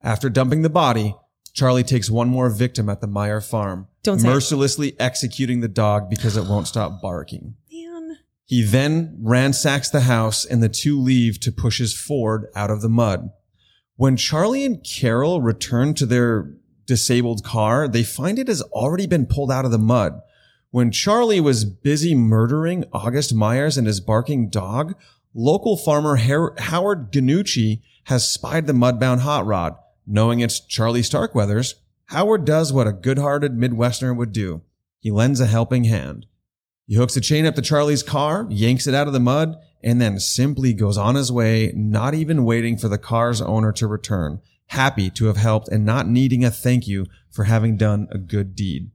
Speaker 1: After dumping the body, Charlie takes one more victim at the Meyer farm,
Speaker 2: Don't say it.
Speaker 1: mercilessly executing the dog because it won't stop barking.
Speaker 2: Man.
Speaker 1: He then ransacks the house and the two leave to push his Ford out of the mud. When Charlie and Carol return to their disabled car, they find it has already been pulled out of the mud. When Charlie was busy murdering August Meyers and his barking dog, local farmer Har- Howard Ganucci has spied the mudbound hot rod. Knowing it's Charlie Starkweather's, Howard does what a good-hearted Midwesterner would do. He lends a helping hand. He hooks a chain up to Charlie's car, yanks it out of the mud, and then simply goes on his way, not even waiting for the car's owner to return, happy to have helped and not needing a thank you for having done a good deed.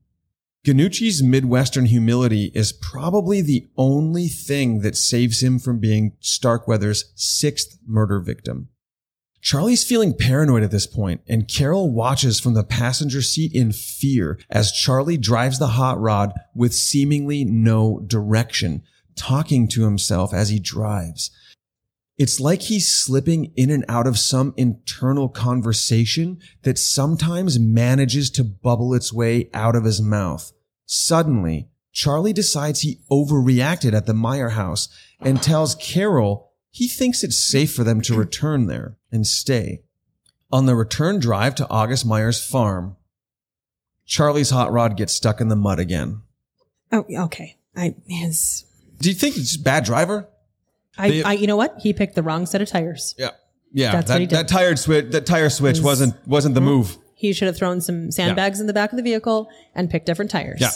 Speaker 1: Ganucci's Midwestern humility is probably the only thing that saves him from being Starkweather's sixth murder victim. Charlie's feeling paranoid at this point, and Carol watches from the passenger seat in fear as Charlie drives the hot rod with seemingly no direction, talking to himself as he drives. It's like he's slipping in and out of some internal conversation that sometimes manages to bubble its way out of his mouth. Suddenly, Charlie decides he overreacted at the Meyer house and tells Carol he thinks it's safe for them to return there and stay. On the return drive to August Meyer's farm, Charlie's hot rod gets stuck in the mud again.
Speaker 2: Oh, okay. I his.
Speaker 1: Do you think it's bad driver?
Speaker 2: I,
Speaker 1: They-
Speaker 2: I. You know what? He picked the wrong set of tires.
Speaker 1: Yeah. Yeah.
Speaker 2: That's
Speaker 1: that,
Speaker 2: what he did.
Speaker 1: that tire switch that tire switch
Speaker 2: Was-
Speaker 1: wasn't wasn't the mm-hmm. move.
Speaker 2: He should have thrown some sandbags in the back of the vehicle and picked different tires.
Speaker 1: Yeah.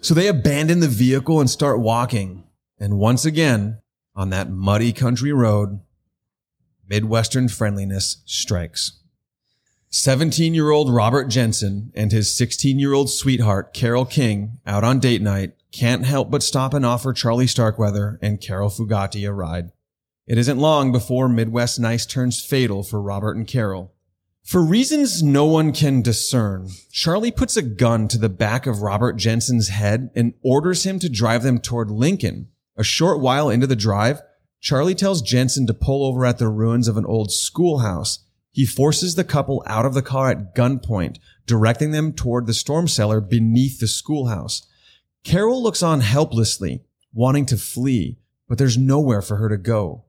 Speaker 1: So they abandon the vehicle and start walking. And once again, on that muddy country road, Midwestern friendliness strikes. 17 year old Robert Jensen and his 16 year old sweetheart, Carol King, out on date night, can't help but stop and offer Charlie Starkweather and Carol Fugate a ride. It isn't long before Midwest Nice turns fatal for Robert and Carol. For reasons no one can discern, Charlie puts a gun to the back of Robert Jensen's head and orders him to drive them toward Lincoln. A short while into the drive, Charlie tells Jensen to pull over at the ruins of an old schoolhouse. He forces the couple out of the car at gunpoint, directing them toward the storm cellar beneath the schoolhouse. Carol looks on helplessly, wanting to flee, but there's nowhere for her to go.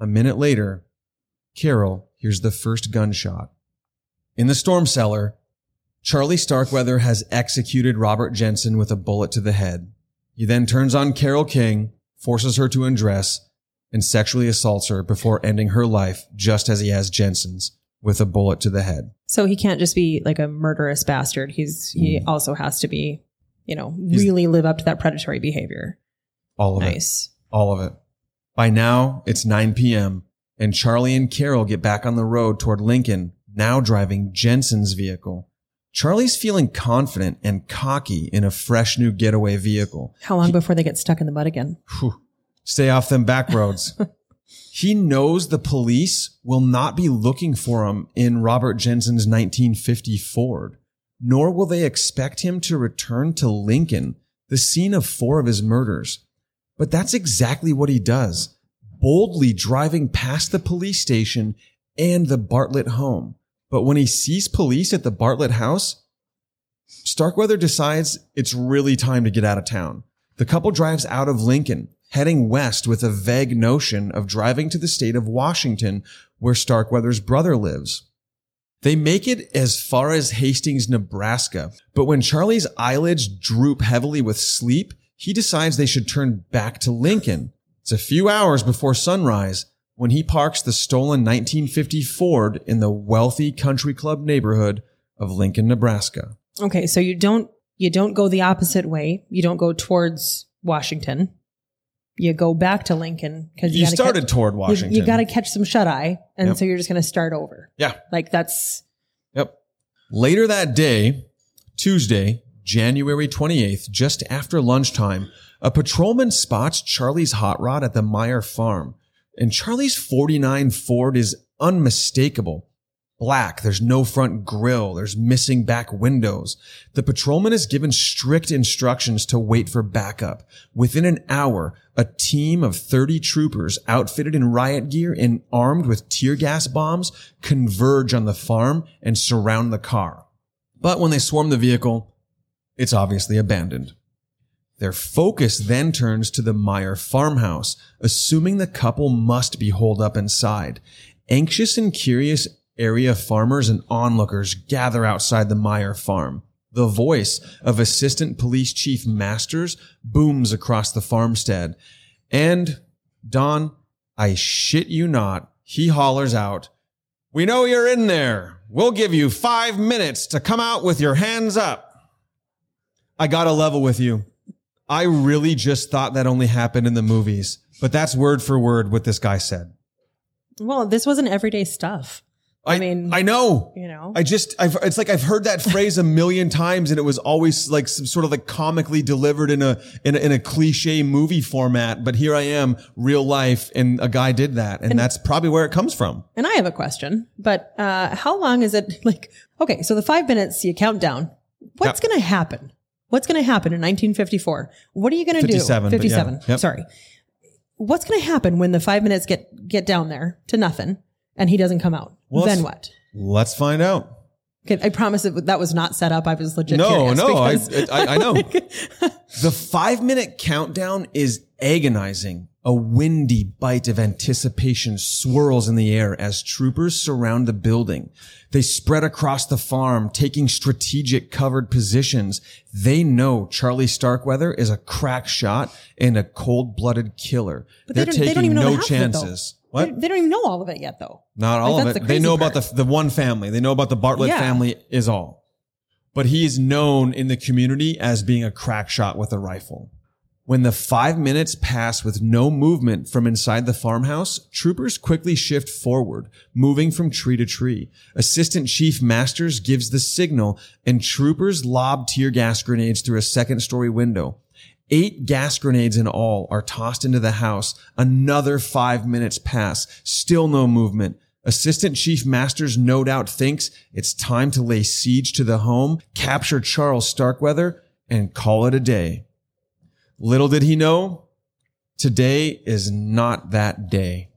Speaker 1: A minute later, Carol hears the first gunshot. In the storm cellar, Charlie Starkweather has executed Robert Jensen with a bullet to the head. He then turns on Carol King, forces her to undress, and sexually assaults her before ending her life just as he has Jensen's with a bullet to the head.
Speaker 2: So he can't just be like a murderous bastard. He's he mm-hmm. also has to be, you know,
Speaker 1: He's-
Speaker 2: really live up to that predatory behavior.
Speaker 1: All of it. All of it. By now, it's 9 p.m., and Charlie and Carol get back on the road toward Lincoln, now driving Jensen's vehicle. Charlie's feeling confident and cocky in a fresh new getaway vehicle.
Speaker 2: How long before they get stuck in the mud again?
Speaker 1: Whew. Stay off them back roads. he knows the police will not be looking for him in Robert Jensen's 1950 Ford, nor will they expect him to return to Lincoln, the scene of four of his murders. But that's exactly what he does, boldly driving past the police station and the Bartlett home. But when he sees police at the Bartlett house, Starkweather decides it's really time to get out of town. The couple drives out of Lincoln, heading west with a vague notion of driving to the state of Washington, where Starkweather's brother lives. They make it as far as Hastings, Nebraska, but when Charlie's eyelids droop heavily with sleep, he decides they should turn back to Lincoln. It's a few hours before sunrise when he parks the stolen 1950 Ford in the wealthy country club neighborhood of Lincoln, Nebraska.
Speaker 2: Okay, so you don't you don't go the opposite way. You don't go towards Washington. You go back to Lincoln because
Speaker 1: You started toward Washington.
Speaker 2: You,
Speaker 1: Washington.
Speaker 2: got to catch some shut eye, and
Speaker 1: Yep.
Speaker 2: so you're just going to start over.
Speaker 1: Yeah.
Speaker 2: Like that's
Speaker 1: Yep. Later that day, Tuesday, January 28th, just after lunchtime, a patrolman spots Charlie's hot rod at the Meyer farm. And Charlie's 49 Ford is unmistakable. Black, there's no front grill. there's missing back windows. The patrolman is given strict instructions to wait for backup. Within an hour, a team of 30 troopers outfitted in riot gear and armed with tear gas bombs converge on the farm and surround the car. But when they swarm the vehicle, it's obviously abandoned. Their focus then turns to the Meyer farmhouse, assuming the couple must be holed up inside. Anxious and curious area farmers and onlookers gather outside the Meyer farm. The voice of Assistant Police Chief Masters booms across the farmstead. And, Don, I shit you not, he hollers out, We know you're in there. We'll give you five minutes to come out with your hands up. I gotta level with you. I really just thought that only happened in the movies, but that's word for word what this guy said.
Speaker 2: Well, this wasn't everyday stuff. I, mean,
Speaker 1: I know.
Speaker 2: you know.
Speaker 1: I just, I've, it's like I've heard that phrase a million times, and it was always like some sort of like comically delivered in a, in a in a cliche movie format. But here I am, real life, and a guy did that, and, that's probably where it comes from.
Speaker 2: And I have a question, but uh, how long is it? Like, okay, so the five minutes you count down. What's
Speaker 1: Yep.
Speaker 2: going to happen? What's going to happen in 1954? What are you going to do?
Speaker 1: 57, but yeah.
Speaker 2: 57.
Speaker 1: Yep.
Speaker 2: Sorry. What's going to happen when the five minutes get get down there to nothing and he doesn't come out?
Speaker 1: Well,
Speaker 2: then what?
Speaker 1: Let's find out.
Speaker 2: Okay, I promise that that was not set up. I was legit.
Speaker 1: No, no, I, I, I know. the five minute countdown is agonizing. A windy bite of anticipation swirls in the air as troopers surround the building. They spread across the farm, taking strategic covered positions. They know Charlie Starkweather is a crack shot and a cold blooded killer.
Speaker 2: But they
Speaker 1: They're
Speaker 2: they
Speaker 1: taking
Speaker 2: know
Speaker 1: no chances. What?
Speaker 2: They, they don't even know all of it yet, though.
Speaker 1: Not all
Speaker 2: Like,
Speaker 1: of it.
Speaker 2: the
Speaker 1: They know about the the one family. They know about the Bartlett
Speaker 2: Yeah.
Speaker 1: family is all. But he is known in the community as being a crack shot with a rifle. When the five minutes pass with no movement from inside the farmhouse, troopers quickly shift forward, moving from tree to tree. Assistant Chief Masters gives the signal and troopers lob tear gas grenades through a second story window. Eight gas grenades in all are tossed into the house. Another five minutes pass. Still no movement. Assistant Chief Masters no doubt thinks it's time to lay siege to the home, capture Charles Starkweather, and call it a day. Little did he know, today is not that day.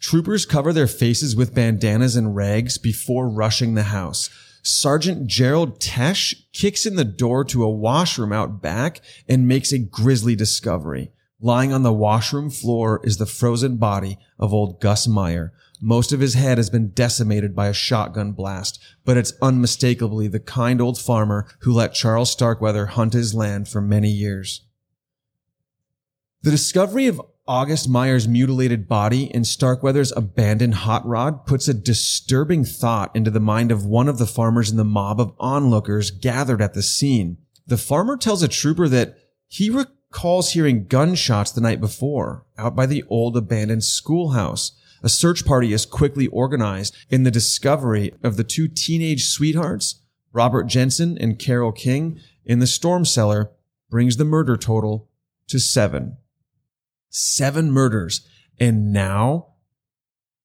Speaker 1: Troopers cover their faces with bandanas and rags before rushing the house. Sergeant Gerald Tesh kicks in the door to a washroom out back and makes a grisly discovery. Lying on the washroom floor is the frozen body of old Gus Meyer. Most of his head has been decimated by a shotgun blast, but it's unmistakably the kind old farmer who let Charles Starkweather hunt his land for many years. The discovery of August Meyer's mutilated body in Starkweather's abandoned hot rod puts a disturbing thought into the mind of one of the farmers in the mob of onlookers gathered at the scene. The farmer tells a trooper that he recalls hearing gunshots the night before out by the old abandoned schoolhouse. A search party is quickly organized in the discovery of the two teenage sweethearts, Robert Jensen and Carol King, in the storm cellar brings the murder total to seven seven murders. And now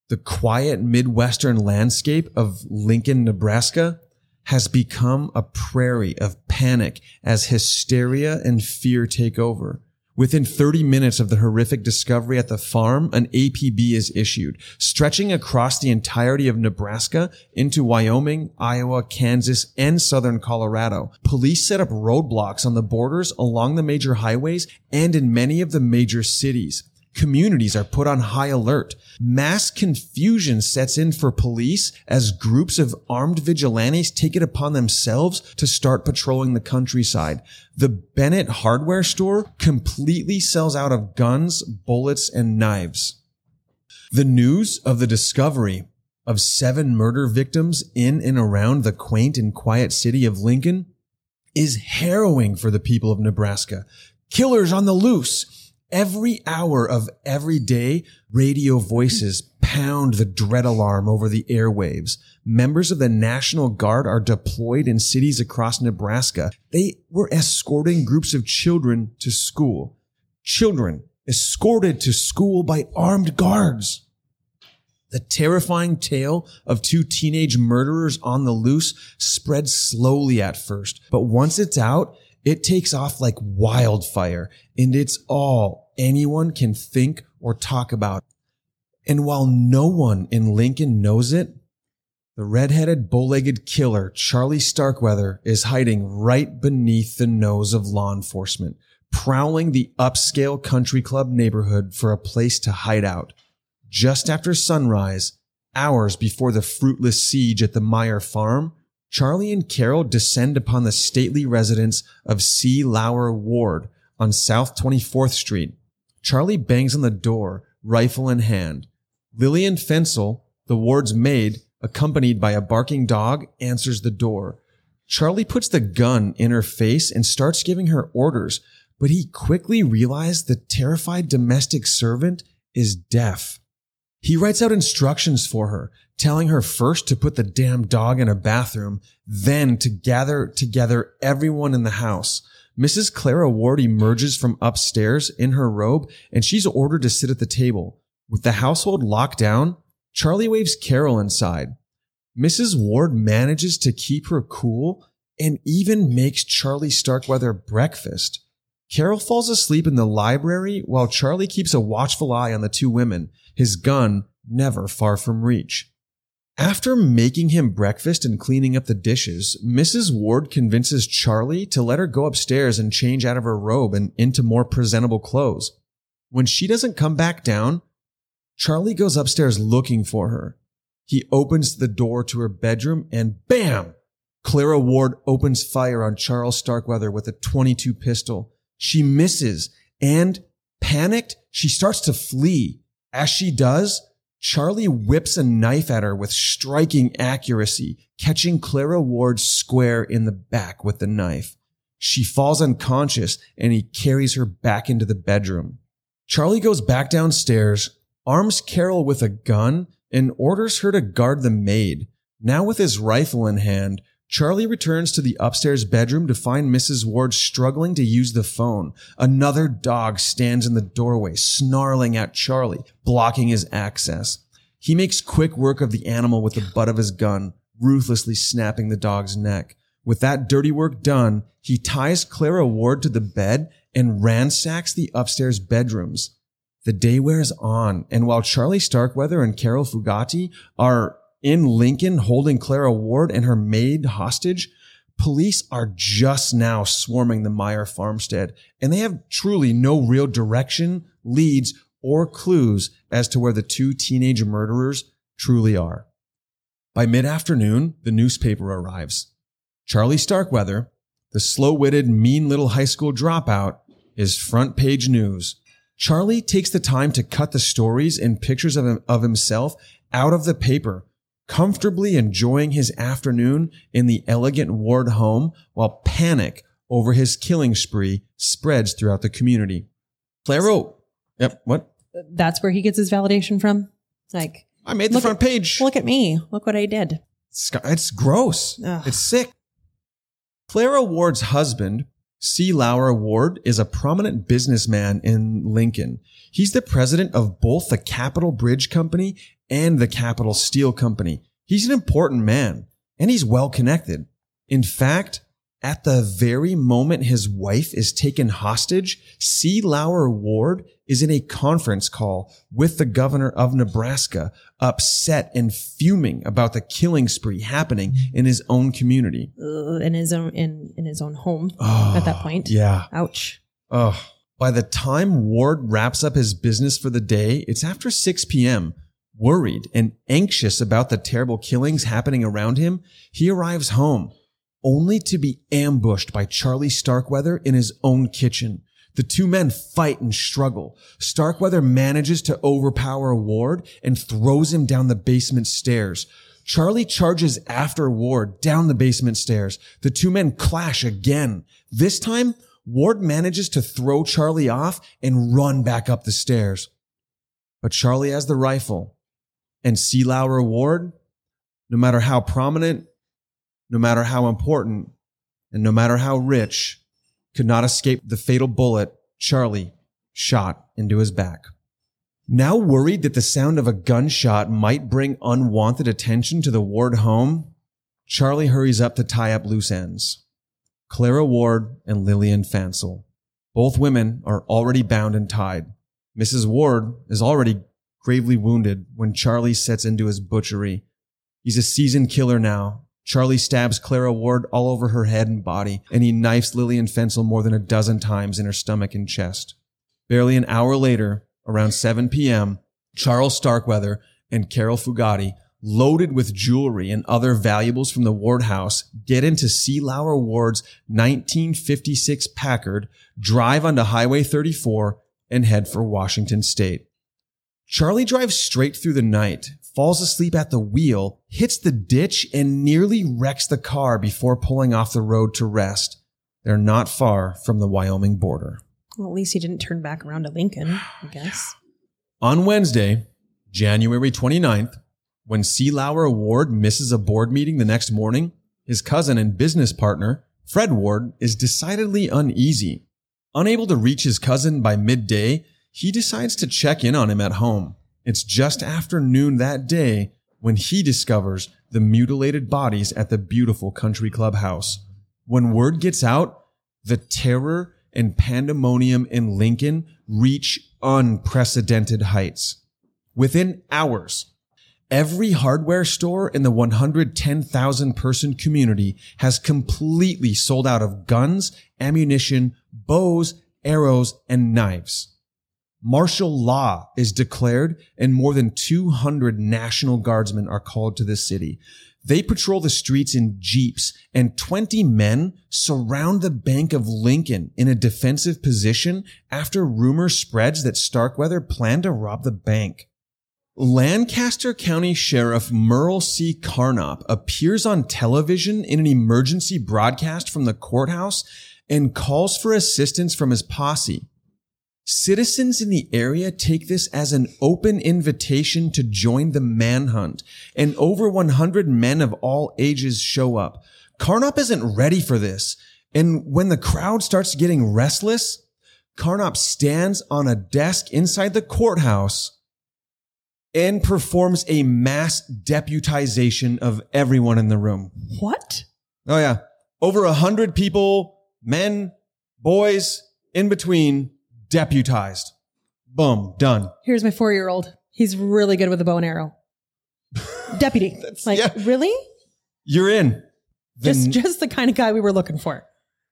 Speaker 1: the quiet Midwestern landscape of Lincoln, Nebraska has become a prairie of panic as hysteria and fear take over. Within 30 minutes of the horrific discovery at the farm, an APB is issued, stretching across the entirety of Nebraska into Wyoming, Iowa, Kansas, and southern Colorado. Police set up roadblocks on the borders along the major highways and in many of the major cities. Communities are put on high alert. Mass confusion sets in for police as groups of armed vigilantes take it upon themselves to start patrolling the countryside. The Bennett hardware store completely sells out of guns, bullets, and knives. The news of the discovery of seven murder victims in and around the quaint and quiet city of Lincoln is harrowing for the people of Nebraska. Killers on the loose. Every hour of every day, radio voices pound the dread alarm over the airwaves. Members of the National Guard are deployed in cities across Nebraska. They were escorting groups of children to school. Children escorted to school by armed guards. The terrifying tale of two teenage murderers on the loose spreads slowly at first, but once it's out, it takes off like wildfire, and it's all anyone can think or talk about. And while no one in Lincoln knows it, the red-headed, bow-legged killer, Charlie Starkweather, is hiding right beneath the nose of law enforcement, prowling the upscale country club neighborhood for a place to hide out. Just after sunrise, hours before the fruitless siege at the Meyer farm, Charlie and Carol descend upon the stately residence of C. Lauer Ward on South 24th Street. Charlie bangs on the door, rifle in hand. Lillian Fencl, the ward's maid, accompanied by a barking dog, answers the door. Charlie puts the gun in her face and starts giving her orders, but he quickly realized the terrified domestic servant is deaf. He writes out instructions for her, telling her first to put the damn dog in a bathroom, then to gather together everyone in the house. Mrs. Clara Ward emerges from upstairs in her robe and she's ordered to sit at the table. With the household locked down, Charlie waves Carol inside. Mrs. Ward manages to keep her cool and even makes Charlie Starkweather breakfast. Carol falls asleep in the library while Charlie keeps a watchful eye on the two women, his gun never far from reach. After making him breakfast and cleaning up the dishes, Mrs. Ward convinces Charlie to let her go upstairs and change out of her robe and into more presentable clothes. When she doesn't come back down, Charlie goes upstairs looking for her. He opens the door to her bedroom and bam! Clara Ward opens fire on Charles Starkweather with a 22 pistol. She misses and panicked, she starts to flee. As she does, Charlie whips a knife at her with striking accuracy, catching Clara Ward square in the back with the knife. She falls unconscious and he carries her back into the bedroom. Charlie goes back downstairs, arms Carol with a gun, and orders her to guard the maid. Now with his rifle in hand, Charlie returns to the upstairs bedroom to find Mrs. Ward struggling to use the phone. Another dog stands in the doorway, snarling at Charlie, blocking his access. He makes quick work of the animal with the butt of his gun, ruthlessly snapping the dog's neck. With that dirty work done, he ties Clara Ward to the bed and ransacks the upstairs bedrooms. The day wears on, and while Charlie Starkweather and Carol Fugate are in Lincoln holding Clara Ward and her maid hostage, police are just now swarming the Meyer farmstead, and they have truly no real direction, leads, or clues as to where the two teenage murderers truly are. By mid afternoon, the newspaper arrives. Charlie Starkweather, the slow witted, mean little high school dropout, is front page news. Charlie takes the time to cut the stories and pictures of, him, of himself out of the paper, comfortably enjoying his afternoon in the elegant Ward home while panic over his killing spree spreads throughout the community. Claro, yep, what?
Speaker 2: that's where he gets his validation from. Like,
Speaker 1: I made the front page.
Speaker 2: look at me. Look what I did.
Speaker 1: It's, it's gross.
Speaker 2: Ugh.
Speaker 1: It's sick. Clara Ward's husband, C. Lauer Ward, is a prominent businessman in Lincoln. He's the president of both the Capitol Bridge Company and the Capitol Steel Company. He's an important man and he's well connected. In fact, at the very moment his wife is taken hostage, C. Lauer Ward is in a conference call with the governor of Nebraska, upset and fuming about the killing spree happening in his own community.
Speaker 2: Uh, in his own in in his own home
Speaker 1: Oh,
Speaker 2: at that point.
Speaker 1: Yeah.
Speaker 2: Ouch.
Speaker 1: Ugh. By the time Ward wraps up his business for the day, it's after 6 p.m. Worried and anxious about the terrible killings happening around him, he arrives home, only to be ambushed by Charlie Starkweather in his own kitchen. The two men fight and struggle. Starkweather manages to overpower Ward and throws him down the basement stairs. Charlie charges after Ward down the basement stairs. The two men clash again. This time, Ward manages to throw Charlie off and run back up the stairs. But Charlie has the rifle and C. Lauer Ward, no matter how prominent, no matter how important, and no matter how rich, could not escape the fatal bullet Charlie shot into his back. Now worried that the sound of a gunshot might bring unwanted attention to the Ward home, Charlie hurries up to tie up loose ends. Clara Ward and Lillian Fencl. Both women are already bound and tied. Mrs. Ward is already gravely wounded when Charlie sets into his butchery. He's a seasoned killer now. Charlie stabs Clara Ward all over her head and body, and he knifes Lillian Fencl more than a dozen times in her stomach and chest. Barely an hour later, around 7 p.m., Charles Starkweather and Carol Fugate, loaded with jewelry and other valuables from the Ward house, get into C. Lauer Ward's 1956 Packard, drive onto Highway 34, and head for Washington State. Charlie drives straight through the night, falls asleep at the wheel, hits the ditch, and nearly wrecks the car before pulling off the road to rest. They're not far from the Wyoming border.
Speaker 2: Well, at least he didn't turn back around to Lincoln, I guess.
Speaker 1: On Wednesday, January 29th, when C. Lauer Ward misses a board meeting the next morning, his cousin and business partner, Fred Ward, is decidedly uneasy. Unable to reach his cousin by midday, he decides to check in on him at home. It's just after noon that day when he discovers the mutilated bodies at the beautiful country club house. When word gets out, the terror and pandemonium in Lincoln reach unprecedented heights. Within hours, every hardware store in the 110,000 person community has completely sold out of guns, ammunition, bows, arrows, and knives. Martial law is declared and more than 200 National Guardsmen are called to the city. They patrol the streets in jeeps and 20 men surround the Bank of Lincoln in a defensive position after rumor spreads that Starkweather planned to rob the bank. Lancaster County Sheriff Merle C. Karnopp appears on television in an emergency broadcast from the courthouse and calls for assistance from his posse. Citizens in the area take this as an open invitation to join the manhunt, and over 100 men of all ages show up. Karnopp isn't ready for this, and when the crowd starts getting restless, Karnopp stands on a desk inside the courthouse and performs a mass deputization of everyone in the room.
Speaker 2: What?
Speaker 1: Oh yeah. Over a hundred people, men, boys, in between, deputized. Boom, done.
Speaker 2: Here's my four year old. He's really good with a bow and arrow. Deputy. like,
Speaker 1: yeah.
Speaker 2: really?
Speaker 1: You're in. The,
Speaker 2: Just, just the kind of guy we were looking for.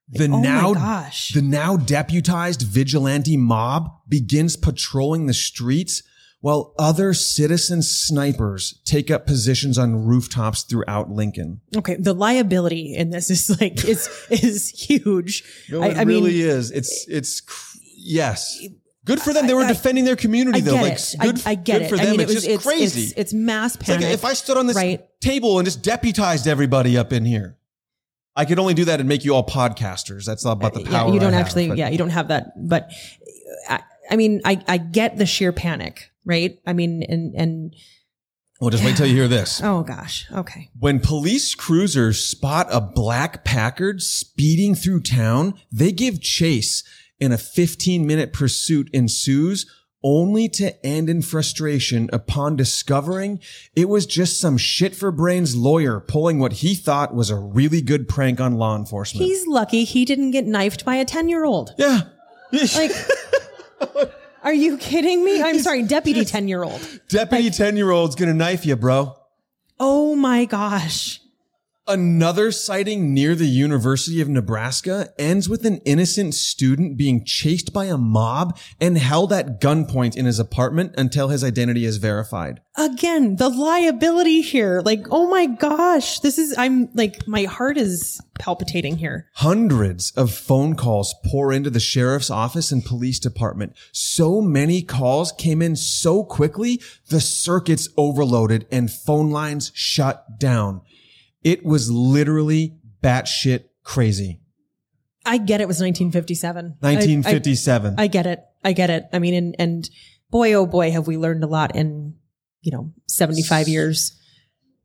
Speaker 1: the
Speaker 2: oh my
Speaker 1: now
Speaker 2: gosh.
Speaker 1: the now deputized vigilante mob begins patrolling the streets while other citizen snipers take up positions on rooftops throughout Lincoln.
Speaker 2: Okay, the liability in this is like is is huge.
Speaker 1: No,
Speaker 2: I,
Speaker 1: it
Speaker 2: I
Speaker 1: really
Speaker 2: mean,
Speaker 1: is. It's it's cr- yes. Good for them. They were
Speaker 2: I-
Speaker 1: defending their community
Speaker 2: I
Speaker 1: though. Like
Speaker 2: it.
Speaker 1: good,
Speaker 2: I, I get
Speaker 1: good
Speaker 2: it.
Speaker 1: for them.
Speaker 2: I mean,
Speaker 1: it's
Speaker 2: it was
Speaker 1: just
Speaker 2: it's,
Speaker 1: crazy.
Speaker 2: It's, it's mass
Speaker 1: It's like
Speaker 2: panic.
Speaker 1: if I stood on this
Speaker 2: right?
Speaker 1: table and just deputized everybody up in here. I could only do that and make you all podcasters. That's not about uh, the power.
Speaker 2: yeah, you don't
Speaker 1: have,
Speaker 2: actually. yeah, you don't have that. But uh, I, I mean, I I get the sheer panic, right? I mean, and and
Speaker 1: Well, just wait till you hear this.
Speaker 2: oh gosh, okay.
Speaker 1: When police cruisers spot a black Packard speeding through town, they give chase and a 15 minute pursuit ensues only to end in frustration upon discovering it was just some shit for brains lawyer pulling what he thought was a really good prank on law enforcement.
Speaker 2: He's lucky he didn't get knifed by a ten year old.
Speaker 1: yeah.
Speaker 2: Like, are you kidding me? I'm sorry, deputy ten year old.
Speaker 1: Deputy 10 year old's gonna knife you, bro.
Speaker 2: Oh my gosh.
Speaker 1: Another sighting near the University of Nebraska ends with an innocent student being chased by a mob and held at gunpoint in his apartment until his identity is verified.
Speaker 2: Again, the liability here. Like, oh my gosh. This is, I'm like, my heart is palpitating here.
Speaker 1: Hundreds of phone calls pour into the sheriff's office and police department. So many calls came in so quickly, the circuits overloaded and phone lines shut down. It was literally batshit crazy.
Speaker 2: I get it was 1957. I- I-
Speaker 1: 1957.
Speaker 2: I get it. I get it. I mean, and, and boy, oh boy, have we learned a lot in, you know, 75 years.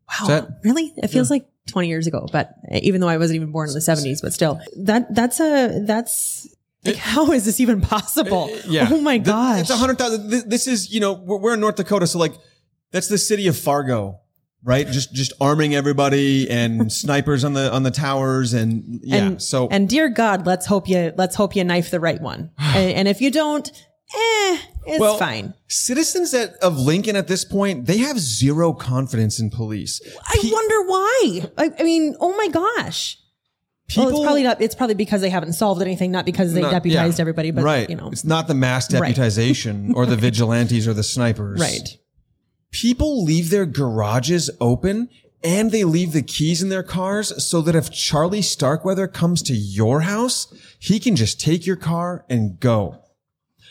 Speaker 2: Wow.
Speaker 1: that-
Speaker 2: really? It feels like 20 years ago, but even though I wasn't even born in the 70s, but still that, that's a, that's like, how is this even possible? Uh, yeah. Oh my gosh.
Speaker 1: It's a hundred thousand. This is, you know, we're, we're in North Dakota. So like, that's the city of Fargo, right? Just, just arming everybody and snipers on the, on the towers. And yeah.
Speaker 2: and,
Speaker 1: so
Speaker 2: and dear God, let's hope you, let's hope you knife the right one. and, and if you don't, eh, it's
Speaker 1: well,
Speaker 2: fine.
Speaker 1: Citizens at, of Lincoln at this point, they have zero confidence in police.
Speaker 2: I
Speaker 1: Pe-
Speaker 2: wonder why. I, I mean, oh my gosh.
Speaker 1: people,
Speaker 2: well, it's probably not. It's probably because they haven't solved anything, not because they
Speaker 1: not-
Speaker 2: deputized
Speaker 1: yeah,
Speaker 2: everybody. But
Speaker 1: right.
Speaker 2: you know,
Speaker 1: it's not the mass deputization or the vigilantes or the snipers.
Speaker 2: right.
Speaker 1: People leave their garages open and they leave the keys in their cars so that if Charlie Starkweather comes to your house, he can just take your car and go.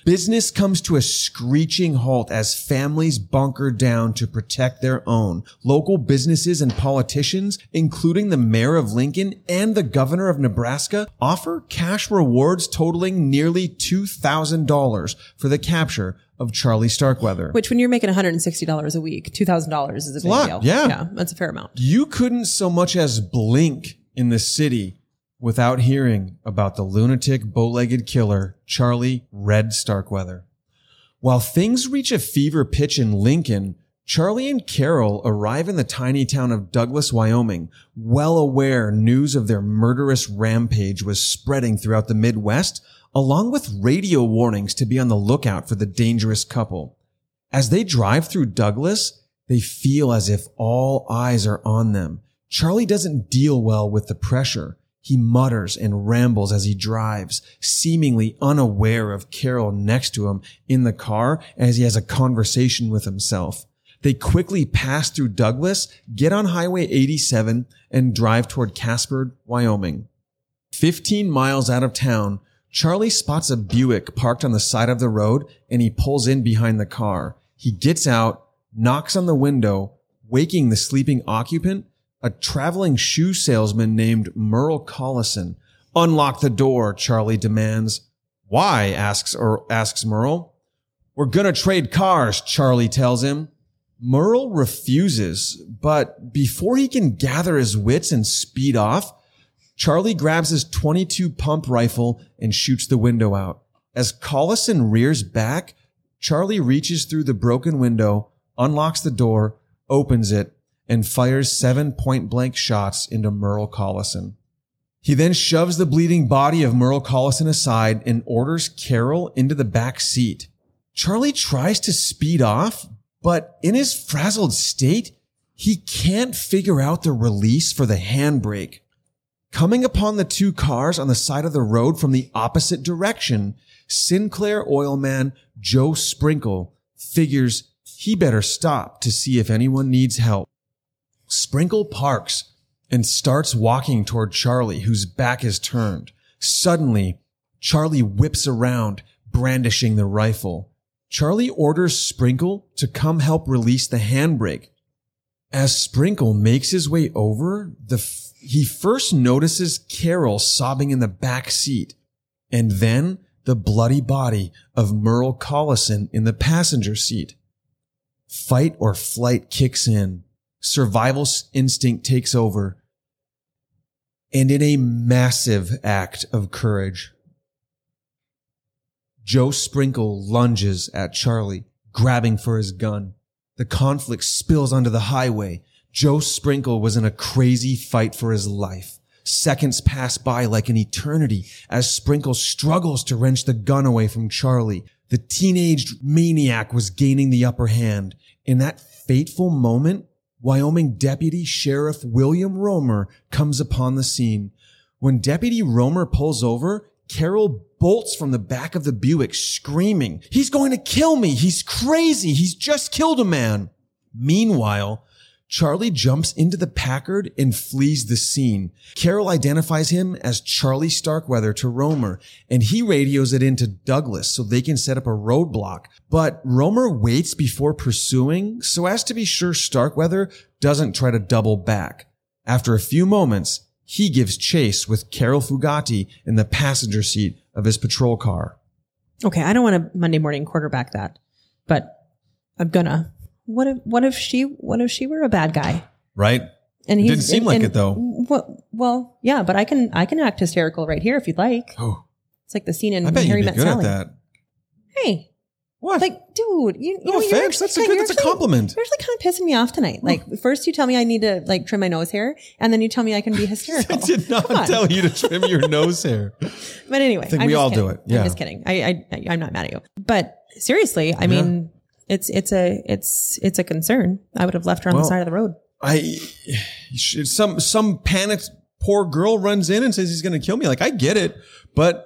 Speaker 1: Business comes to a screeching halt as families bunker down to protect their own. Local businesses and politicians, including the mayor of Lincoln and the governor of Nebraska, offer cash rewards totaling nearly $2,000 for the capture of Charlie Starkweather.
Speaker 2: Which, when you're making $160 a week, $2,000 is a big
Speaker 1: lot,
Speaker 2: deal.
Speaker 1: yeah.
Speaker 2: Yeah, that's a fair amount.
Speaker 1: You couldn't so much as blink in the city without hearing about the lunatic bow-legged killer, Charlie Red Starkweather. While things reach a fever pitch in Lincoln, Charlie and Carol arrive in the tiny town of Douglas, Wyoming, well aware news of their murderous rampage was spreading throughout the Midwest, along with radio warnings to be on the lookout for the dangerous couple. As they drive through Douglas, they feel as if all eyes are on them. Charlie doesn't deal well with the pressure. He mutters and rambles as he drives, seemingly unaware of Carol next to him in the car as he has a conversation with himself. They quickly pass through Douglas, get on Highway 87, and drive toward Casper, Wyoming. 15 miles out of town, Charlie spots a Buick parked on the side of the road and he pulls in behind the car. He gets out, knocks on the window, waking the sleeping occupant, a traveling shoe salesman named Merle Collison. Unlock the door, Charlie demands. Why? asks asks Merle. We're gonna trade cars, Charlie tells him. Merle refuses, but before he can gather his wits and speed off, Charlie grabs his 22 pump rifle and shoots the window out. As Collison rears back, Charlie reaches through the broken window, unlocks the door, opens it, and fires seven point blank shots into Merle Collison. He then shoves the bleeding body of Merle Collison aside and orders Carol into the back seat. Charlie tries to speed off, but in his frazzled state, he can't figure out the release for the handbrake. Coming upon the two cars on the side of the road from the opposite direction, Sinclair oilman Joe Sprinkle figures he better stop to see if anyone needs help. Sprinkle parks and starts walking toward Charlie, whose back is turned. Suddenly, Charlie whips around, brandishing the rifle. Charlie orders Sprinkle to come help release the handbrake. As Sprinkle makes his way over, the f- he first notices Carol sobbing in the back seat, and then the bloody body of Merle Collison in the passenger seat. Fight or flight kicks in. Survival instinct takes over. And in a massive act of courage, Joe Sprinkle lunges at Charlie, grabbing for his gun. The conflict spills onto the highway. Joe Sprinkle was in a crazy fight for his life. Seconds pass by like an eternity as Sprinkle struggles to wrench the gun away from Charlie. The teenaged maniac was gaining the upper hand. In that fateful moment, Wyoming Deputy Sheriff William Romer comes upon the scene. When Deputy Romer pulls over, Carol bolts from the back of the Buick screaming, he's going to kill me. He's crazy. He's just killed a man. Meanwhile, Charlie jumps into the Packard and flees the scene. Carol identifies him as Charlie Starkweather to Romer, and he radios it into Douglas so they can set up a roadblock. But Romer waits before pursuing so as to be sure Starkweather doesn't try to double back. After a few moments, he gives chase with Carol Fugate in the passenger seat of his patrol car.
Speaker 2: Okay, I don't want to Monday morning quarterback that, but I'm gonna. What if what if she what if she were a bad guy?
Speaker 1: Right?
Speaker 2: And he
Speaker 1: Didn't seem like it, though.
Speaker 2: Well, well, yeah, but I can I can act hysterical right here if you'd like.
Speaker 1: Oh,
Speaker 2: It's like the scene in
Speaker 1: I bet
Speaker 2: Harry
Speaker 1: you'd be
Speaker 2: Met
Speaker 1: good
Speaker 2: Sally.
Speaker 1: at that.
Speaker 2: Hey,
Speaker 1: What?
Speaker 2: like, dude, you, you
Speaker 1: No
Speaker 2: know, you're
Speaker 1: offense,
Speaker 2: actually-
Speaker 1: that's a good-
Speaker 2: you're
Speaker 1: that's a compliment.
Speaker 2: You're actually kind of pissing me off tonight. Like, oh. first you tell me I need to like trim my nose hair, and then you tell me I can be hysterical.
Speaker 1: I did not tell you to trim your nose hair.
Speaker 2: But anyway,
Speaker 1: I think
Speaker 2: I'm
Speaker 1: we
Speaker 2: just
Speaker 1: all
Speaker 2: kidding.
Speaker 1: do it. Yeah.
Speaker 2: I'm just kidding. I, I, I I'm not mad at you. But seriously, I mean, it's it's a it's it's a concern. I would have left her on
Speaker 1: Well,
Speaker 2: the side of the road.
Speaker 1: I some some panicked poor girl runs in and says he's going to kill me. Like I get it, but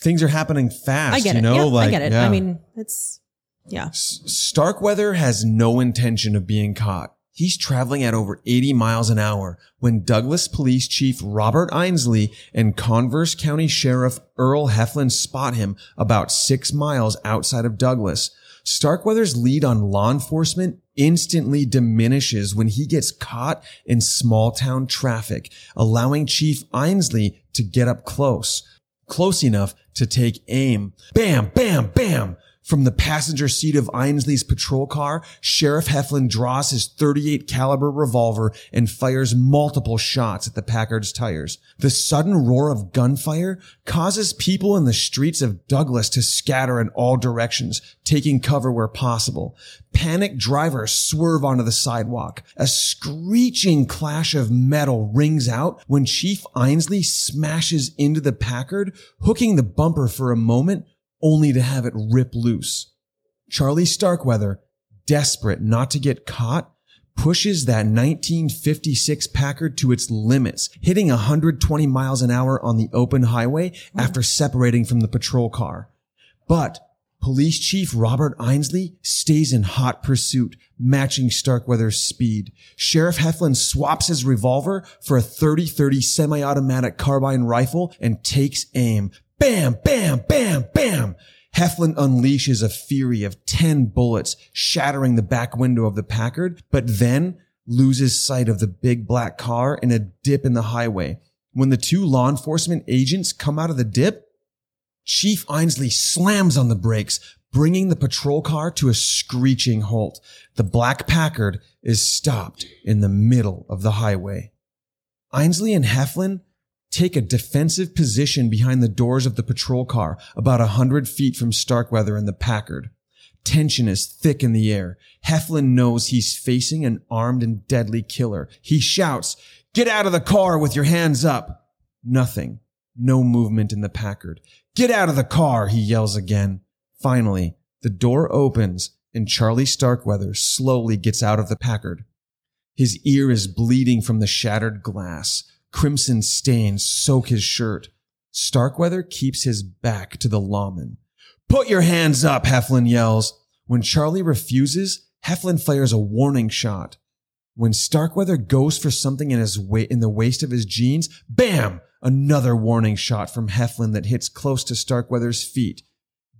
Speaker 1: things are happening fast.
Speaker 2: I get
Speaker 1: you
Speaker 2: it.
Speaker 1: know,
Speaker 2: Yeah,
Speaker 1: like
Speaker 2: I get it.
Speaker 1: yeah.
Speaker 2: I mean, it's yeah.
Speaker 1: S- Starkweather has no intention of being caught. He's traveling at over 80 miles an hour when Douglas Police Chief Robert Ainsley and Converse County Sheriff Earl Heflin spot him about six miles outside of Douglas. Starkweather's lead on law enforcement instantly diminishes when he gets caught in small town traffic, allowing Chief Ainsley to get up close, close enough to take aim. Bam, bam, bam. From the passenger seat of Ainsley's patrol car, Sheriff Heflin draws his 38 caliber revolver and fires multiple shots at the Packard's tires. The sudden roar of gunfire causes people in the streets of Douglas to scatter in all directions, taking cover where possible. Panicked drivers swerve onto the sidewalk. A screeching clash of metal rings out when Chief Ainsley smashes into the Packard, hooking the bumper for a moment only to have it rip loose. Charlie Starkweather, desperate not to get caught, pushes that 1956 Packard to its limits, hitting 120 miles an hour on the open highway after separating from the patrol car. But Police Chief Robert Ainsley stays in hot pursuit, matching Starkweather's speed. Sheriff Heflin swaps his revolver for a 30-30 semi-automatic carbine rifle and takes aim, Bam, bam, bam, bam. Heflin unleashes a fury of 10 bullets, shattering the back window of the Packard, but then loses sight of the big black car in a dip in the highway. When the two law enforcement agents come out of the dip, Chief Ainsley slams on the brakes, bringing the patrol car to a screeching halt. The black Packard is stopped in the middle of the highway. Ainsley and Heflin take a defensive position behind the doors of the patrol car about a hundred feet from Starkweather and the Packard. Tension is thick in the air. Heflin knows he's facing an armed and deadly killer. He shouts, get out of the car with your hands up. Nothing. No movement in the Packard. Get out of the car, he yells again. Finally, the door opens and Charlie Starkweather slowly gets out of the Packard. His ear is bleeding from the shattered glass. Crimson stains soak his shirt. Starkweather keeps his back to the lawman. Put your hands up, Heflin yells. When Charlie refuses, Heflin fires a warning shot. When Starkweather goes for something in his wa- in the waist of his jeans, bam! Another warning shot from Heflin that hits close to Starkweather's feet.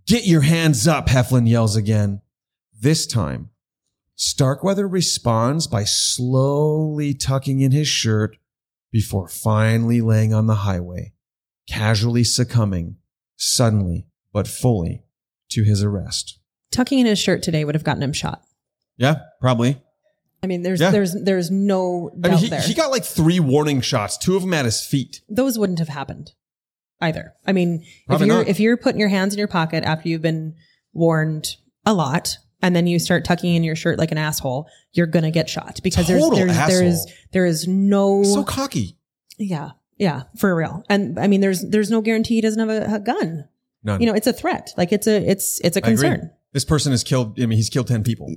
Speaker 1: Get your hands up, Heflin yells again. This time, Starkweather responds by slowly tucking in his shirt before finally laying on the highway, casually succumbing, suddenly but fully, to his arrest.
Speaker 2: Tucking in his shirt today would have gotten him shot.
Speaker 1: Yeah, probably.
Speaker 2: I mean, there's
Speaker 1: Yeah.
Speaker 2: there's there's no
Speaker 1: I
Speaker 2: doubt
Speaker 1: mean, he,
Speaker 2: there.
Speaker 1: he got like three warning shots, two of them at his feet.
Speaker 2: Those wouldn't have happened either. I mean,
Speaker 1: Probably
Speaker 2: if you're
Speaker 1: not.
Speaker 2: if you're putting your hands in your pocket after you've been warned a lot, and then you start tucking in your shirt like an asshole, you're gonna get shot because
Speaker 1: Total
Speaker 2: there's there's there
Speaker 1: is,
Speaker 2: there is no
Speaker 1: So cocky.
Speaker 2: yeah yeah for real. And I mean, there's there's no guarantee he doesn't have a, a gun.
Speaker 1: None.
Speaker 2: You know, it's a threat. Like it's a it's it's a concern.
Speaker 1: This person has killed, I mean, he's killed 10 people.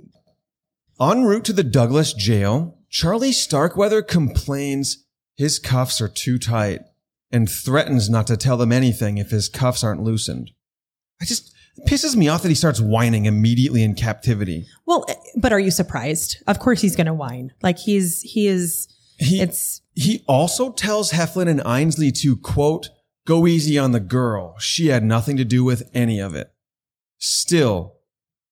Speaker 1: En route to the Douglas jail, Charlie Starkweather complains his cuffs are too tight and threatens not to tell them anything if his cuffs aren't loosened. I just, it pisses me off that he starts whining immediately in captivity.
Speaker 2: Well, eh, but are you surprised? Of course he's gonna whine. Like he's he is.
Speaker 1: He,
Speaker 2: It's
Speaker 1: he also tells Heflin and Ainsley to quote, go easy on the girl. She had nothing to do with any of it. Still,